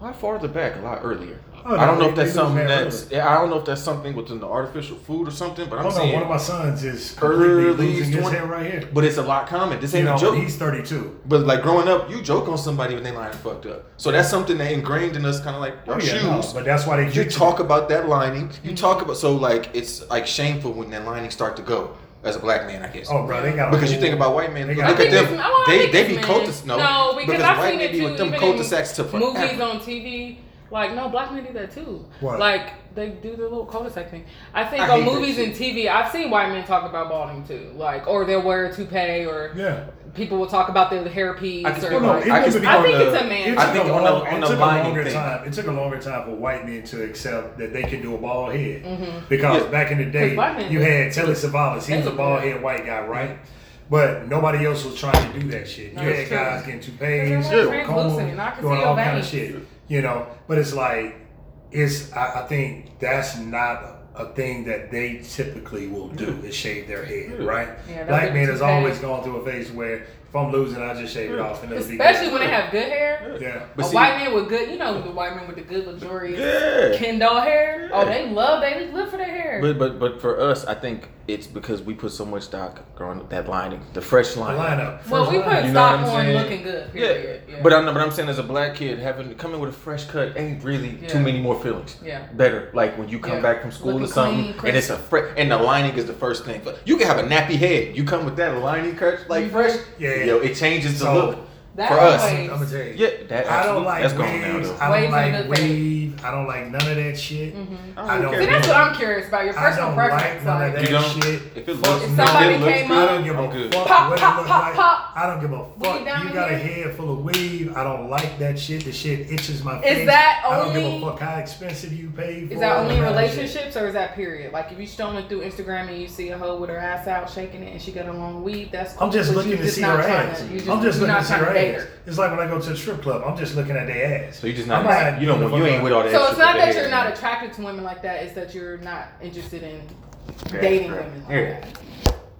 a lot farther back, a lot earlier. Oh, I don't no, know if that's something that's. Yeah, I don't know if that's something within the artificial food or something. But I'm Hold on, saying, one of my sons is completely Early losing his hair right here. but it's a lot common. This You ain't know, a joke. he's 32. But like growing up, you joke on somebody when they line fucked up. So that's something that ingrained in us, kind of like Oh, our yeah, shoes. no, but that's why they you get talk about that lining. You mm-hmm. talk about so like it's like shameful when that lining start to go as a black man, I guess. Oh, bro, they got a because you think about white men, They look at I them. it's- They they be men. cul-de-sac. No, No, because I've white seen men it be with them even cul-de-sacs to in forever. movies on TV. Like no, black men do that too. What? Like they do the little cul-de-sac thing. I think I on movies and TV, I've seen white men talk about balding too. Like or they'll wear a toupee, or Yeah. people will talk about their hairpiece. I or Well, no, like, it I can was speak on I think the. it's a man. It I took think a on the on it the took a longer thing. time. It took a longer time for white men to accept that they can do a bald head. Mhm. Because Yeah. back in the day, you had Telly Savalas. He was a bald head white guy, right? But nobody else was trying to do that shit. You That's had guys getting toupees, Because they're combs, and I can doing all kind of shit. You know, but it's like it's. I, I think that's not a thing that they typically will do hmm. is shave their head, Yeah. right? Yeah, Black men the has always gone through a phase where if I'm losing, I just shave it hmm. off, and it'll be Especially good. when they have good hair. Yeah. But a see- white man with good, you know, the white man with the good luxurious Yeah. Ken doll hair. Oh, they love, they live for their hair. But but but for us, I think it's because we put so much stock growing up that lining, the fresh The line. lineup. well, we put line. You know what stock I'm on saying? looking good. Yeah. Period. Yeah. But I'm but I'm saying as a black kid, having coming with a fresh cut ain't really too many more feelings. yeah. Better like when you come Yeah. back from school Looking or something, clean, and it's a fresh and the lining is the first thing. But you can have a nappy head. You come with that lining cut like fresh. Yeah. Yo, it changes the So, look That for us. always- I'm gonna tell you. Yeah, that I absolutely- don't like that's gone now though. I don't are like good thing. I don't like none of that shit. Mhm. I don't. See, that's what I'm curious about. Your personal I don't preference. like none of that shit. If it looks, If if somebody it looks came good, I don't give I'm a good. fuck Pop, what pop, it look pop, like. pop. I don't give a fuck. You got a head full of weave. I don't like that shit. The shit itches my face. Is that only? I don't give a fuck how expensive you pay for Is that only in all that shit. relationships or is that period? Like if you strolling through Instagram and you see a hoe with her ass out shaking it and she got a long weave, that's cool. I'm just but looking you to just see her ass. to- just, I'm just looking to see her ass. It's like when I go to the strip club. I'm just looking at their ass. So you just not, I'm not- you don't you ain't with all that. So it's not that you're not attracted to women like that. It's that you're not interested in Yeah, dating right. women like Yeah. that.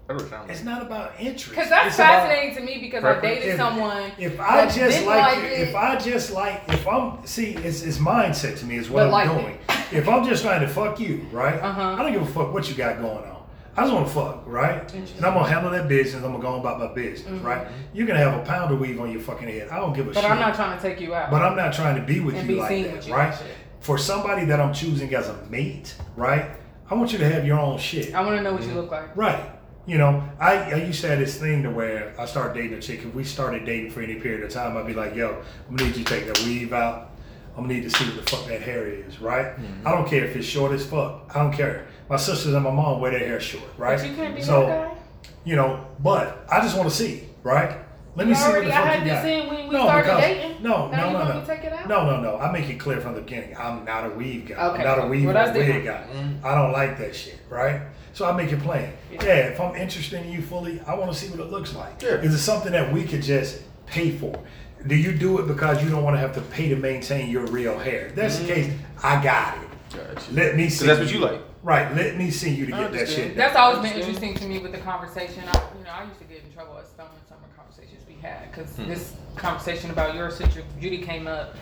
That's what I'm It's not about interest. Because that's It's fascinating to me because I dated If- someone. If I just like, like it, if I just like, if I'm see, it's, it's mindset to me is what I'm like doing. If I'm just trying to fuck you, right? Uh-huh. I don't give a fuck what you got going on. I just want to fuck, right? And I'm gonna handle that business. I'm gonna go on about my business, right? You can have a pound of weave on your fucking head. I don't give a Mm-hmm. but. I'm not trying to take you out. But I'm not trying to be with And you be like seen that, with you right? For somebody that I'm choosing as a mate, right? I want you to have your own shit. I want to know what you look like. Right. You know, I, I used to have this thing to where I started dating a chick. If we started dating for any period of time, I'd be like, yo, I'm gonna need you to take that weave out. I'm gonna need to see what the fuck that hair is, right? Mm-hmm. I don't care if it's short as fuck. I don't care. My sisters and my mom wear their hair short, right? But you can't be so, that guy. you know, but I just want to see, right? Let me You see what already, the I fuck had you this got. in when we No, started because- dating. no, now no, you no, want no. me take it out? No, no, no. I make it clear from the beginning. I'm not a weave guy. Okay, I'm not a weave Well, or wig different. guy. Mm. I don't like that shit, right? So I make it plain. Yeah. Yeah. if I'm interested in you fully, I want to see what it looks like. Yeah. Is it something that we could just pay for? Do you do it because you don't want to have to pay to maintain your real hair? If that's the case, I got it. Gotcha. Let me see. that's what you like. Right. Let me see you to get that understand. shit. That's always been interesting to me with the conversation. I, you know, I used to get in trouble at some of summer conversations we had because Hmm. this conversation about your sister Judy came up,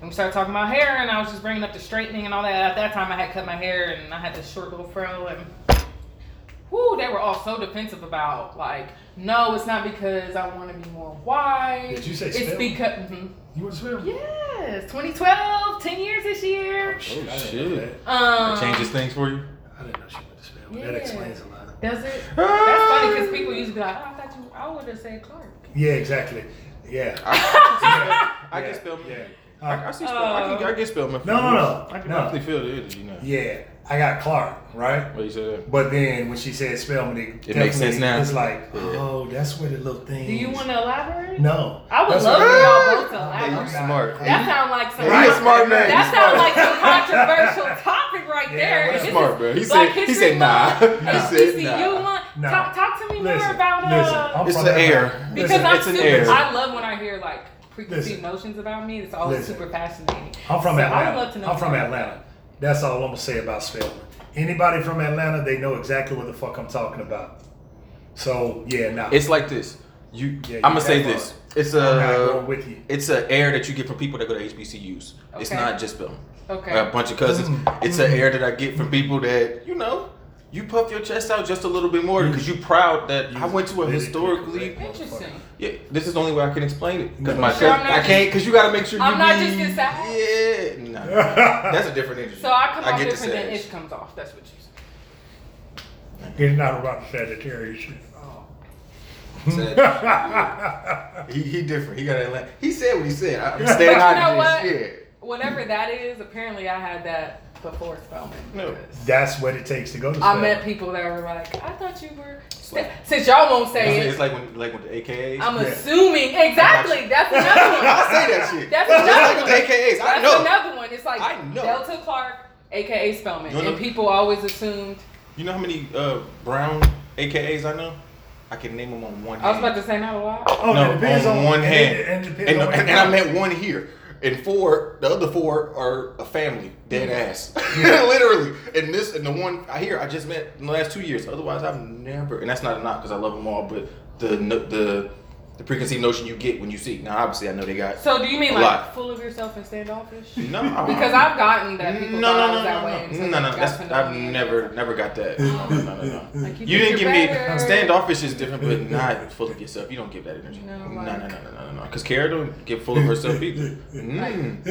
and we started talking about hair, and I was just bringing up the straightening and all that. At that time, I had cut my hair, and I had this short little fro, and whoo, they were all so defensive about like, no, it's not because I want to be more white. Did you say it's spell? because? mhm. You want to spell? Yes, 2012, 10 years this year. Oh, shit, I Oh, shit. know that. Um, changes things for you. I didn't know she went to spell. but That explains a lot. Does it? That's funny because people used to be like, oh, I thought you, I would have said Clark. Yeah, exactly. Yeah. I Yeah. can spell. Yeah. I, I see spell. I can, I can spell my. No, no, no. I can No. definitely feel the energy now. Yeah, I got Clark, right? What you said? But then when she said spell me, It makes sense now. It's like, Yeah. oh, that's where the little thing. Do you want to elaborate? No. I would That's love what- for y'all both to Hey, elaborate. you smart. That sounds like some. Right. smart man. That You sounds like some controversial topic right Yeah, there. well, This smart, bro. He said- he said nah. Month, He said nah. month. Nah. Talk, talk to me more about listen, uh, I'm It's from the air. because Listen, I'm it's an super. air. I love when I hear like preconceived notions about me. It's always Listen. super fascinating. I'm from So I Atlanta. would love to know I'm from more. Atlanta. That's all I'm gonna say about Spelman. Anybody from Atlanta, they know exactly what the fuck I'm talking about. So yeah, nah. It's like this. You. Yeah, you I'm gonna say got this. It's a. with you. It's an air that you get from people that go to HBCUs. It's not just spelling. Okay. I got a bunch of cousins. Mm. It's an air that I get from people that you know. You puff your chest out just a little bit more mm. because you're proud that I went to a historically. Interesting. Yeah, this is the only way I can explain it because my Sure, I'm cousin, not I can't because you got to make sure. I'm you not be- just this side? Yeah, no, that's a different energy. So I come I off get the different than sass. Ish comes off. That's what you said. It's not about Sagittarius shit. Oh. Said- he he different. He got Atlanta. He said what he said. I- I'm But staying out of this. Whatever that is, apparently I had that before Spelman. No. That's what it takes to go to I met people that were like, I thought you were. Since y'all won't say It's, it, it's like when like with the AKAs. I'm Yeah. assuming exactly. That's another one. I say that shit. That's Just another like with the one. AKAs. I That's know. another one. It's like I know. Delta Clark, aka Spelman, You know- and people always assumed. You know how many uh, brown AKAs I know? I can name them on one hand. I was about to say not a lot. Oh, no, that depends on on, one hand. it- And, it depends and, and, I met one here. And four, the other four are a family, dead Mm. ass, literally. And this, and the one I hear, I just met in the last two years. Otherwise, I've never, and that's not a knock because I love them all. But the the the preconceived notion you get when you see. Now, obviously, I know they got. So do you mean A like lot. full of yourself and standoffish? No, Because I've gotten that people no, thought no, I no, was that no, way. no, until no, they no, no. That's I've never, never got that. No, no, no, no, no. Like, You think didn't you're give me standoffish is different, but not full of yourself. You don't give that energy. No, No, no, no, no, no, no. Because Kara don't get full of herself either. Mm.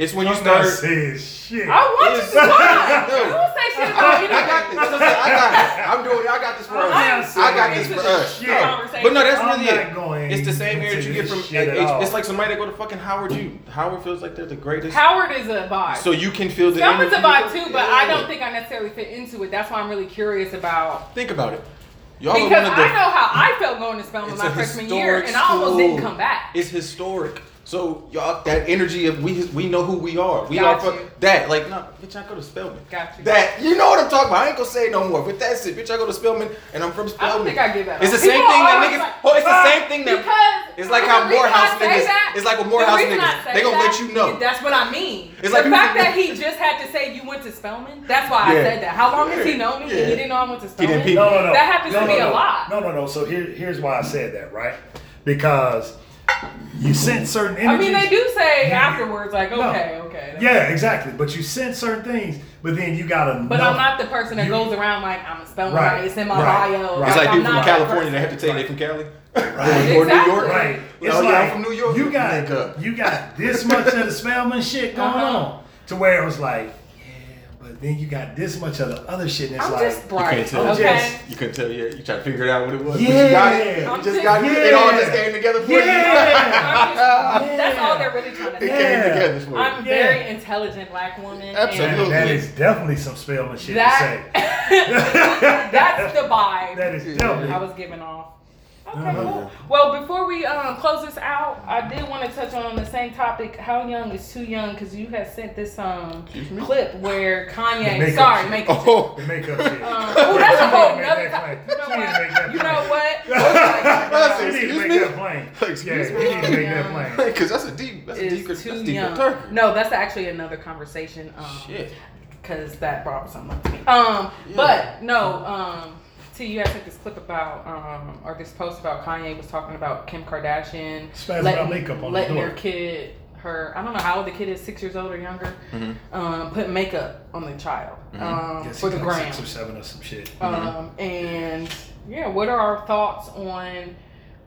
It's when you I'm start. not saying shit. I want you to talk. No. You don't say shit I about got, I got this. I'm saying. I got it. I'm doing. I got this for us. I got this for us. this No. conversation. But no, that's I'm really it. going It's the same into that you get from. shit at H- It's like somebody that go to fucking Howard U. Howard feels like they're the greatest. Howard is a vibe. So you can feel the. Spelman's a energy. vibe too, but I don't think I necessarily fit into it. That's why I'm really curious about. Think about it. Y'all Because are one of the. I know how I felt going to Spelman my freshman year, and I almost didn't come back. It's historic. So y'all, that energy of we we know who we are. We Got are for that. Like no, bitch, I go to Spelman. Got you. That you know what I'm talking about. I ain't gonna say no more. But that's it, bitch. I go to Spelman and I'm from I Spelman. don't think I give that. It's the same People thing that niggas. like- oh, it's the same thing that. It's like the how Morehouse niggas- that- it's like with Morehouse reason I niggas. They gonna that let you know. That's what I mean. It's like the like fact that he just had to say you went to Spelman. That's why I said that. How long has he known me? Yeah. He didn't know I went to He Spelman. didn't peep. No, no, no. That happens no, to no, me no. a lot. No, no, no. So here, here's why I said that, right? Because you sense certain energies. I mean, they do say Yeah. afterwards, like, No. okay, okay. Yeah, exactly. But you sense certain things, but then you gotta. But. I'm not the person that You- goes around like I'm a Spelman. Right, Right. It's in my right, bio. right. It's like I'm people from not that California person. that have to tell you they from Cali. Right. Or New Exactly. York. Right. It's Oh, yeah, I'm from New York. you got Nigga. you got this much of the Spelman shit going Uh-huh. on to where it was like, yeah, but then you got this much of the other shit, and it's I'm like, just bright. can't tell. Okay. Just- You couldn't tell yet. You try to figure it out what it was. Yeah. But you got it. You I'm just just- got it. It all just came together for Yeah. I'm just- Yeah. That's all they're really trying to you. It say. came Yeah. together for you. I'm a Yeah. very intelligent black woman. Absolutely. that is definitely some Spelman shit That, to say. that's the vibe That is Yeah. definitely. I was giving off. Okay, cool. Well, before we um, close this out, I did want to touch on the same topic. How young is too young? Because you had sent this um clip where The Kanye. makeup Sorry, shit. makeup. Oh. The makeup shit. Um, oh, that's a whole She need to nother make that topic. You know She need to make what? You know what? Oh my God. You need to Excuse make me? that plain. Excuse yeah, me? you need to make that Yeah. plain. Because that's a deep. That's a deep. Is That's deep young. turkey. No, that's actually another conversation. Um, Shit. because that brought something up to me. Um, Yeah. but no, um, T, you guys took this clip about, um, or this post about Kanye was talking about Kim Kardashian Spazzing letting, makeup on the letting door. her kid, her, I don't know how old the kid is, six years old or younger, Mhm. um, put makeup on the child Mhm. um, Yes, for he's the like gram. six or seven or some shit. Um, and yeah, what are our thoughts on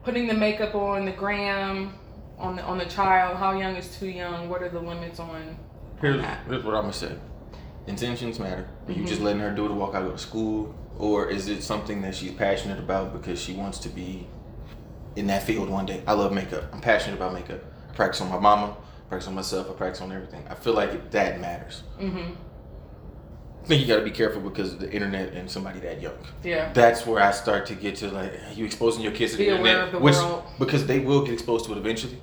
putting the makeup on the gram on the on the child? How young is too young? What are the limits on? on Here's, that? here's what I'm gonna say. Intentions matter. Are you just letting her do it to walk out of school, or is it something that she's passionate about because she wants to be in that field one day? I love makeup. I'm passionate about makeup. I practice on my mama. I practice on myself. I practice on everything. I feel like that matters. Mm-hmm. I think you got to be careful because of the internet and somebody that young. Yeah. That's where I start to get to like you exposing your kids to Be the internet, the which world. because they will get exposed to it eventually.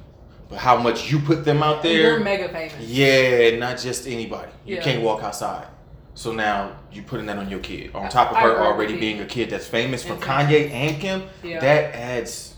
But how much you put them out there? You're mega famous. Yeah, not just anybody. You Yeah. can't walk outside. So now you're putting that on your kid. On top of I her agree already being a kid that's famous for Kanye and Kim, Yeah. that adds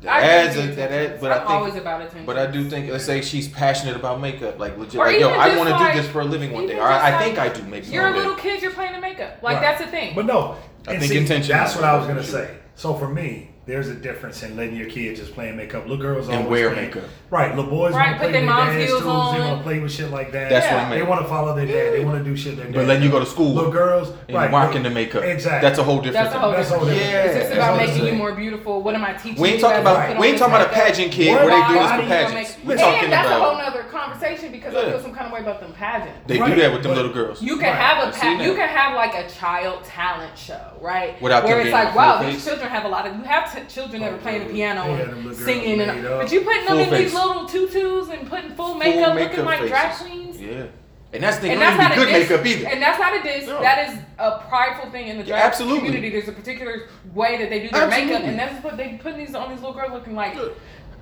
that I adds agree a, that adds, but I'm I think always about attention. but I do think let's say she's passionate about makeup, like legit Or like yo, I want to like- do this for a living one day. Or I, I think like- I do makeup You're a one day. little kid. You're playing the makeup. Like Right. that's the thing. But no, I think see, intention That's what I was gonna say. So for me, there's a difference in letting your kid just play in makeup. Little girls And always wear play- makeup. Right, little boys Right, want to play with mom's their dad's heels tools. They want to play with shit like that. That's Yeah. what I They want to follow their dad. They want to do shit their dad. But then you go to school Little girls, and right? rocking the makeup. Exactly. That's a whole different That's a whole thing. That's a whole different. different- It's just Yeah. about That's what I'm making you saying. more beautiful. What am I teaching We ain't you talking as about put on we ain't this talking about a makeup? pageant kid What where they about do this body for you gonna pageants. make- We're and talking that's a whole about nother conversation because I Yeah. feel some kind of way about them pageants. they Right, do that with them but- little girls. You can Right, have a I've seen pa- you that. can have like a child talent show, right? Without Where them it's being like, full wow, face. these children have a lot of. You have t- children that are playing the piano and them little girls singing, and but you putting them Full in these little tutus and putting full Full makeup, looking makeup like drag queens. Yeah. And that's the thing. And that's don't a be good diss, makeup either. and that's not a diss. No. That is a prideful thing in the drag Absolutely. community. There's a particular way that they do their makeup, and that's what they putting these on these little girls looking like.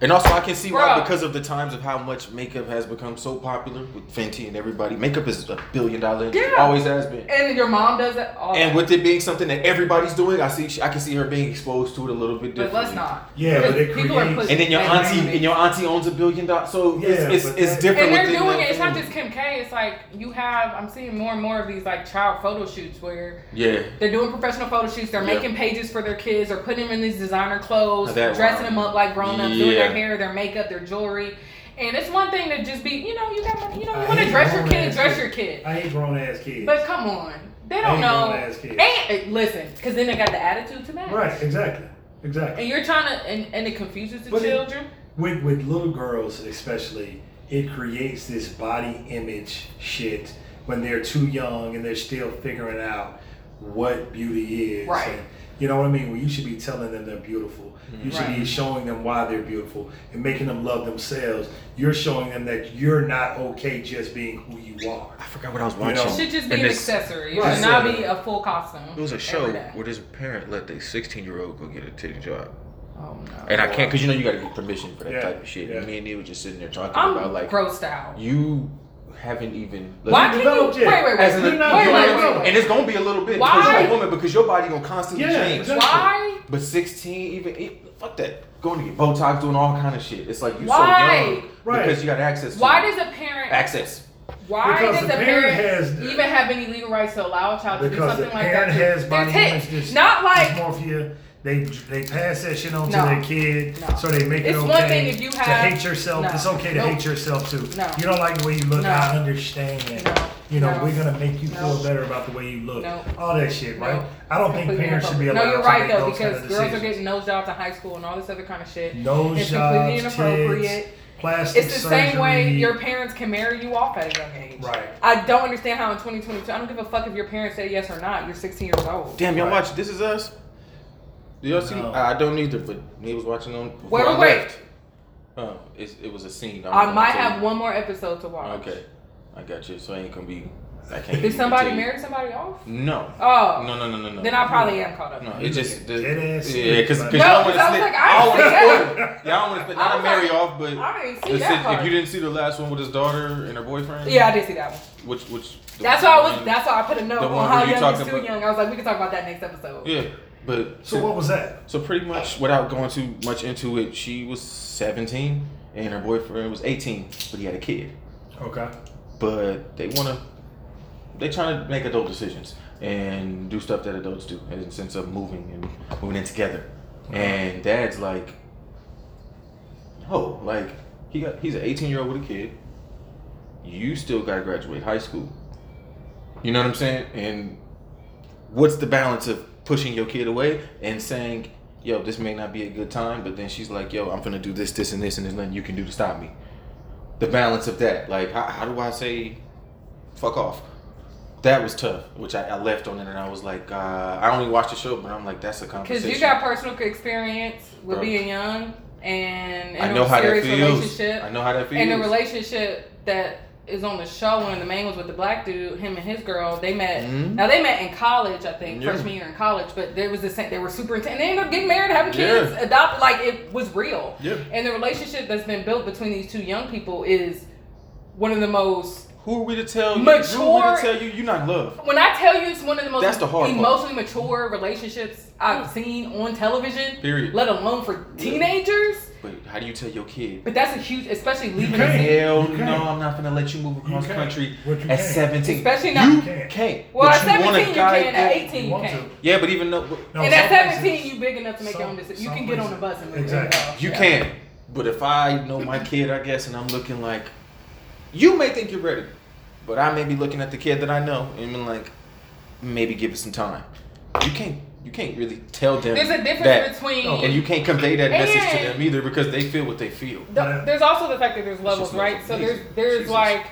And also, I can see why because of the times of how much makeup has become so popular with Fenty and everybody. Makeup is a billion dollar industry. Yeah. Always has been. And your mom does it all. And with it being something that everybody's doing, I see I can see her being exposed to it a little bit but differently. let's not. Yeah, but it People are creates- pushing And then your auntie and your auntie owns a billion dollars, so Yeah, it's it's, it's different. And they're doing it. It's not just Kim K. It's like you have. I'm seeing more and more of these like child photo shoots where Yeah, they're doing professional photo shoots. They're Yeah. making pages for their kids. Or putting them in these designer clothes, That- dressing them up like grown ups, doing Yeah. Their hair, their makeup, their jewelry. And it's one thing to just be, you know, you got, money, you know, you want to dress your kid, dress kids. your kid. I hate grown ass kids. But come on, they don't know. grown ass kids. And uh, listen, because then they got the attitude to match. right, exactly, exactly. And you're trying to, and, and it confuses the But it- children. with with little girls especially it creates this body image shit when they're too young and they're still figuring out what beauty is Right. and you know what i mean well you should be telling them they're beautiful mm-hmm. you should be showing them why they're beautiful and making them love themselves you're showing them that you're not okay just being who you are I forgot what I was You watching. know. It should just be And an this- accessory. It Right. should not be a full costume. It was a show where this parent let their 16 year old go get a titty job. Oh no. And I can't, because you know you got to get permission for that Yeah, type of shit. yeah. And me and Neil was just sitting there talking I'm about, like, grossed out. you haven't even. Why You can you? developed Wait, yet. wait, wait. As an, wait, wait, wait, wait, wait. And it's gonna be a little bit Why? because you're a woman because your body gonna constantly Yeah, change. exactly. Why? But 16, even e- fuck that. Going to get Botox, doing all kind of shit. It's like you're Why? so young Right. because you got access. To Why it. does a parent? access? Why Because does the a parent parent has- even have any legal rights to allow a child to do because the something like parent that? has body image Not like dysmorphia they they pass that shit on to No. their kid No. so they make it It's okay one thing if you to have- hate yourself No. it's okay to Nope. hate yourself too No. you don't like the way you look No. i understand No. you know No. we're gonna make you No. feel better about the way you look No. all that shit right No. i don't think completely parents should be allowed No, you're to right make though those because kind of girls are decisions. getting nose jobs in high school and all this other kind of shit. nose It's completely jobs inappropriate. tits, plastic It's the same way your parents can marry you off at a young age. right I don't understand how in 2022, I don't give a fuck if your parents say yes or not. You're 16 years old. Damn, y'all Right. watch This Is Us? Do y'all see? No. I I don't either, but he was watching on. before Wait, I wait, wait. left. Oh, it's, it was a scene. I'm I might have you. one more episode to watch. Okay, I got you. So I ain't gonna be. I can't. Did somebody marry somebody off? No. Oh. No, no, no, no, no. Then I probably am caught up. No, it just the, Dead yeah, because serious, because No, y'all want 'cause to I was split. like, I I don't want to ain't spoil it. Y'all want to split. Not was marry like- off, but I didn't see that part. if you didn't see the last one with his daughter and her boyfriend. Yeah, I did see that one. Which which. That's why I was. That's why I put a note on how young is too young. I was like, we can talk about that next episode. Yeah, but so what was that So pretty much, without going too much into it, she was 17 and her boyfriend was 18, but he had a kid. okay But they want to, they trying to make adult decisions and do stuff that adults do in the sense of moving and moving in together. Uh-huh. And dad's like, oh, like he got he's an 18 year old with a kid. You still got to graduate high school. You know what I'm saying? And what's the balance of pushing your kid away and saying, yo, this may not be a good time, but then she's like, yo, I'm gonna do this, this, and this, and there's nothing you can do to stop me. The balance of that, like, how, how do I say, fuck off? That was tough, which I, I left on it, and I was like, uh, I only watched the show, but I'm like, that's a conversation. Because you got personal experience with Bro. being young and in I know a how that serious feels. relationship. I know how that feels. And the relationship that is on the show when the man was with the black dude, him and his girl, they met. Mhm. Now they met in college, I think, Yeah. freshman year in college. But there was the same. They were super intense. And they ended up getting married, having kids, Yeah. adopted. Like it was real. Yeah. And the relationship that's been built between these two young people is one of the most Who are we to tell you? Mature- Who are we to tell you you're not loved? When I tell you it's one of the most That's the hard part. emotionally mature relationships I've mm. seen on television, Period. let alone for teenagers. But how do you tell your kid? But that's a huge, especially leaving can't. Hell no. I'm not gonna let you move across You country you at can't. 17. Especially not- you You can't. can't. Well, But at you 17 you guy can. that- At 18 you want can. to. Yeah, but even though No, and at 17 places- you big enough to make your own decision. You can get on the bus and move Exactly. yourself. you Yeah. can. But if I know my kid, I guess, and I'm looking like, you may think you're ready, but I may be looking at the kid that I know and being like, maybe give it some time. You can't. You can't really tell them. There's a difference that. between. And you can't convey that message to them either because they feel what they feel. the- there's also the fact that there's levels, just right? So there's there's Jesus. like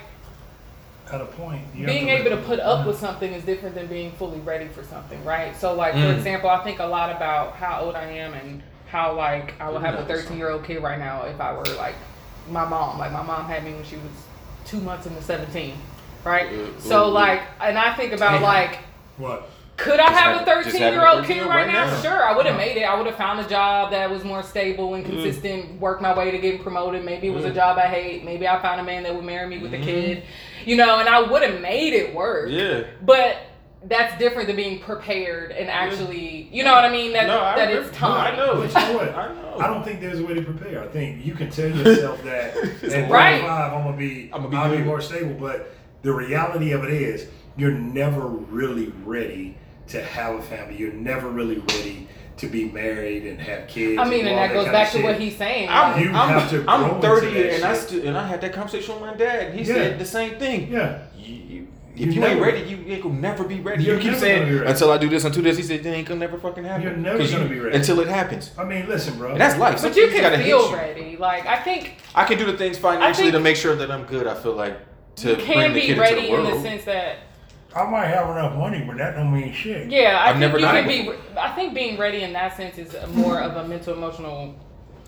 At a point, you being have able to put up with something is different than being fully ready for something, right? So like for Mm. example, I think a lot about how old I am and how like I would have a 13 year old kid right now if I were like my mom. Like my mom had me when she was two months into 17, right? Uh, so like, and I think about Damn. like. What? Could I Just have a have- just 13 having a year old 13 kid right right now? now. Sure, I would have No. made it. I would have found a job that was more stable Mm. and consistent, worked my way to getting promoted. Maybe it was a Mm. job I hate. Maybe I found a man that would marry me with a Mhm. kid, you know, and I would have made it work. Yeah. But that's different than being prepared and actually, you know what I mean? That, No, I that agree. it's time. I know. But you know what? I know. I don't think there's a way to prepare. I think you can tell yourself that at Right. 25 I'm gonna be I'm gonna be I'll be more stable. But the reality of it is you're never really ready to have a family. You're never really ready to be married and have kids. I mean, do and all that goes back to what he's saying. I'm, You I'm, have to I'm 30 that and I still and I had that conversation with my dad. He Yeah. said the same thing. Yeah. You, you, You if you ain't never- ready, you ain't gonna never be ready. You're keep saying gonna be ready. until I do this, until this. He said, "It ain't gonna never fucking happen." You're never 'Cause gonna you- be ready. until it happens. I mean, listen, bro. And that's life. Some but you things gotta can hit feel you. ready. Like I think I can do the things financially think- to make sure that I'm good. I feel like to you bring can the be kid ready into the in the sense that I might have enough money, but that don't mean shit. yeah, I I've think never you done can it be. I think being ready in that sense is more of a mental emotional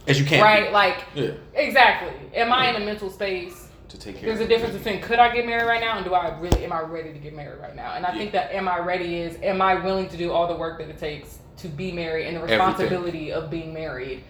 as you can, right? Like Yeah, exactly. Am I in a mental space? to take care. There's of a difference between could I get married right now and do I really am I ready to get married right now? And I think that am I ready is am I willing to do all the work that it takes to be married and the Everything. responsibility of being married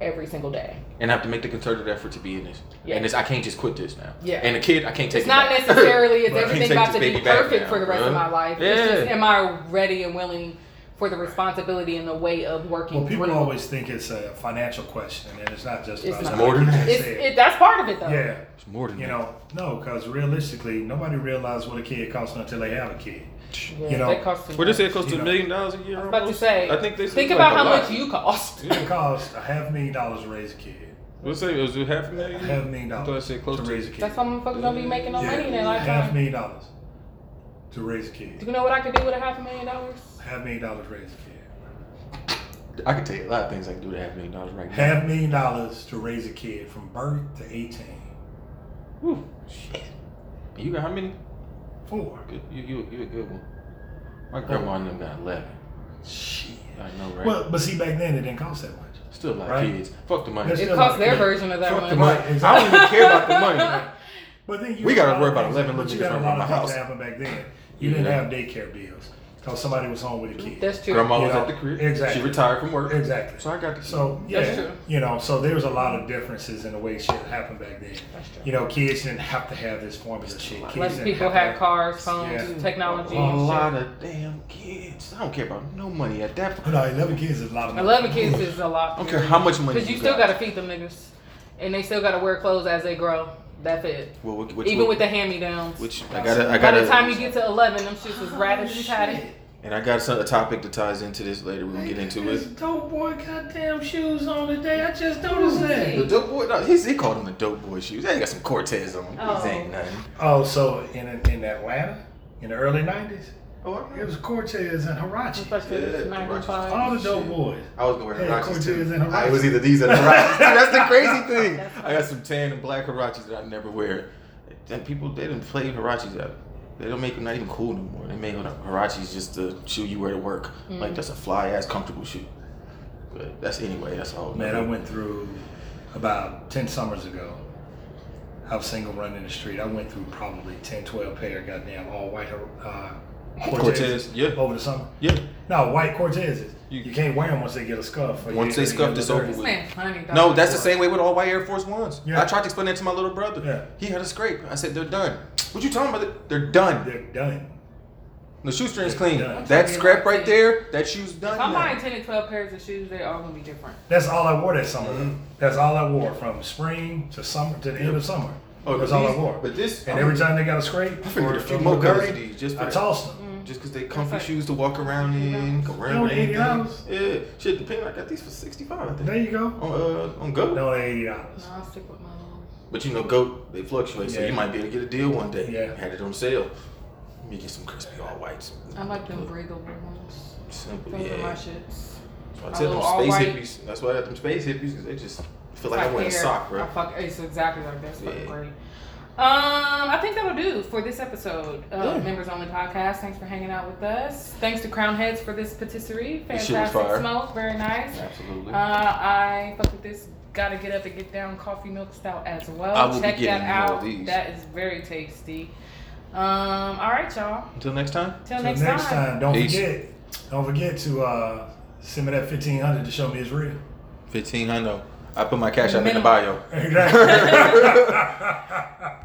every single day. and I have to make the concerted effort to be in this. Yeah. And this, I can't just quit this now. Yeah. And a kid, I can't take. It's it not back. necessarily it's But I can't everything take about to be perfect for the rest of my life. It's Yeah. just am I ready and willing for the responsibility and the way of working Well, people through. always think it's a financial question, and it's not just It's about not. more than that. it's, it, that's part of it though. Yeah, It's more than you that. know, no, because realistically, nobody realizes what a kid costs until they have a kid. Yeah, You know, that costs too What they much. say it costs a million dollars a year. I was about to say, I think they Think about like how much you cost. It costs a half million dollars to raise a kid. What's it? Was it half a million? A half million I I dollars said close to to. raise a kid. That's how motherfuckers don't be making no Yeah, money in their lifetime. half lifetime. million dollars to raise a kid. Do you know what I could do with a half a million dollars? Half million dollars to raise a kid. I could tell you a lot of things I can do to half a million dollars right now. Half million dollars to raise a kid from birth to 18. Whew, shit. You got how many? Four. Good. You you you a good one. My oh. grandma and them got eleven. Shit. I know, right? Well, but see, back then it didn't cost that much. Still a lot right. of kids. Fuck the money. That's It still costs like- their version of that Fuck the money. money. Right, I don't even care about the money. But then you We got gotta worry about 11 things- But you little got a niggas lot around of my things house. that happened back then. You didn't have daycare bills because somebody was home with a kid. That's true. Grandma You was know, at the crib. exactly. She retired from work. Exactly. So I got the So yeah, That's true. you know, so there was a lot of differences in the way shit happened back then. That's true. You know, kids didn't have to have this formula shit. Kids Less didn't people have had have- cars, phones, Yeah. technology, a and lot shit. of damn kids. I don't care about no money at that point. No, eleven kids is a lot of money. Eleven kids is a lot. I don't care how much money Because you you still gotta feed them niggas, and they still gotta wear clothes as they grow. That's it. Well, which, which, Even with the hand me downs. which I gotta, I By the time you get to eleven, them shits is ratted and tatted. and I got some, a topic that ties into this later. We'll get into it. dope boy goddamn shoes on today. I just noticed that. The dope boy, no, he's, he called them the dope boy shoes. They got some Cortez on. them. Oh. These ain't nothing. Oh, so in in Atlanta in the early nineties, Oh, it was Cortez and Huarache. Especially Yeah, this 95. All the dope boys. I was gonna wear Yeah, Huaraches Cortez too. and I- It was either these or the Huaraches. That's the crazy thing. I got some tan and black Huaraches that I never wear. And people, they didn't play Huaraches out. They don't make them not even cool no more. They make Huaraches just the shoe you wear to work. Mm. Like that's a fly ass comfortable shoe. But that's anyway. That's all. Man, I went through about 10 summers ago. I was single running the street. I went through probably 10, 12 pair of goddamn all white uh, Cortez, Cortez, yeah. over the summer. Yeah. No, white Cortezes. You, You- can't wear them once they get a scuff. or Once you- they scuff get this over with. man funny, dog. No, that's the same way with all white Air Force Ones. Yeah. I tried to explain that to my little brother. Yeah. He had a scrape. I said they're done. What you talking about? They're done. They're done. The shoestring's They're clean. That scrap like right there, that shoe's done. If I'm buying 10 and 12 pairs of shoes, they're all gonna be different. That's all I wore that summer. Mhm. That's all I wore from spring to summer to the end of summer. Oh, That's but all I wore. But this, And every time they got a scrape, I figured or a few more colors dirty, of these just for I that. tossed them. Just because they comfy like- shoes to walk around in, go around with They anything. $80. Yeah, shit. The pin I got these for sixty five. I think. There you go. On uh on Go. No, eighty dollars. No, I'll stick with my little. But you know, Goat they fluctuate, so Yeah. you might be able to get a deal one day. Yeah. Had it on sale. Let me get some crispy all whites. I like them breathable ones. Simple, Those are my yeah. shits. So I tell them all space white- hippies. That's why I got them space hippies because they just feel like It's I'm wearing a hair. sock, bro. I fuck, it's exactly like that. It's fucking Yeah. great. Um, I think that'll do for this episode of Yeah. Members Only Podcast. Thanks for hanging out with us. Thanks to Crowned Heads for this patisserie. This shit Fantastic fire. smoke, very nice. Absolutely. Uh, I fuck with this. Gotta get up and get down coffee milk stout as well. I will be Check that getting more of out. these. That is very tasty. Um, all right, y'all. Until next time. Till So next, next, time. time, don't Peace. forget, don't forget to uh, send me that fifteen hundred to show me it's real. Fifteen hundred. I put my cash app in the bio. Exactly.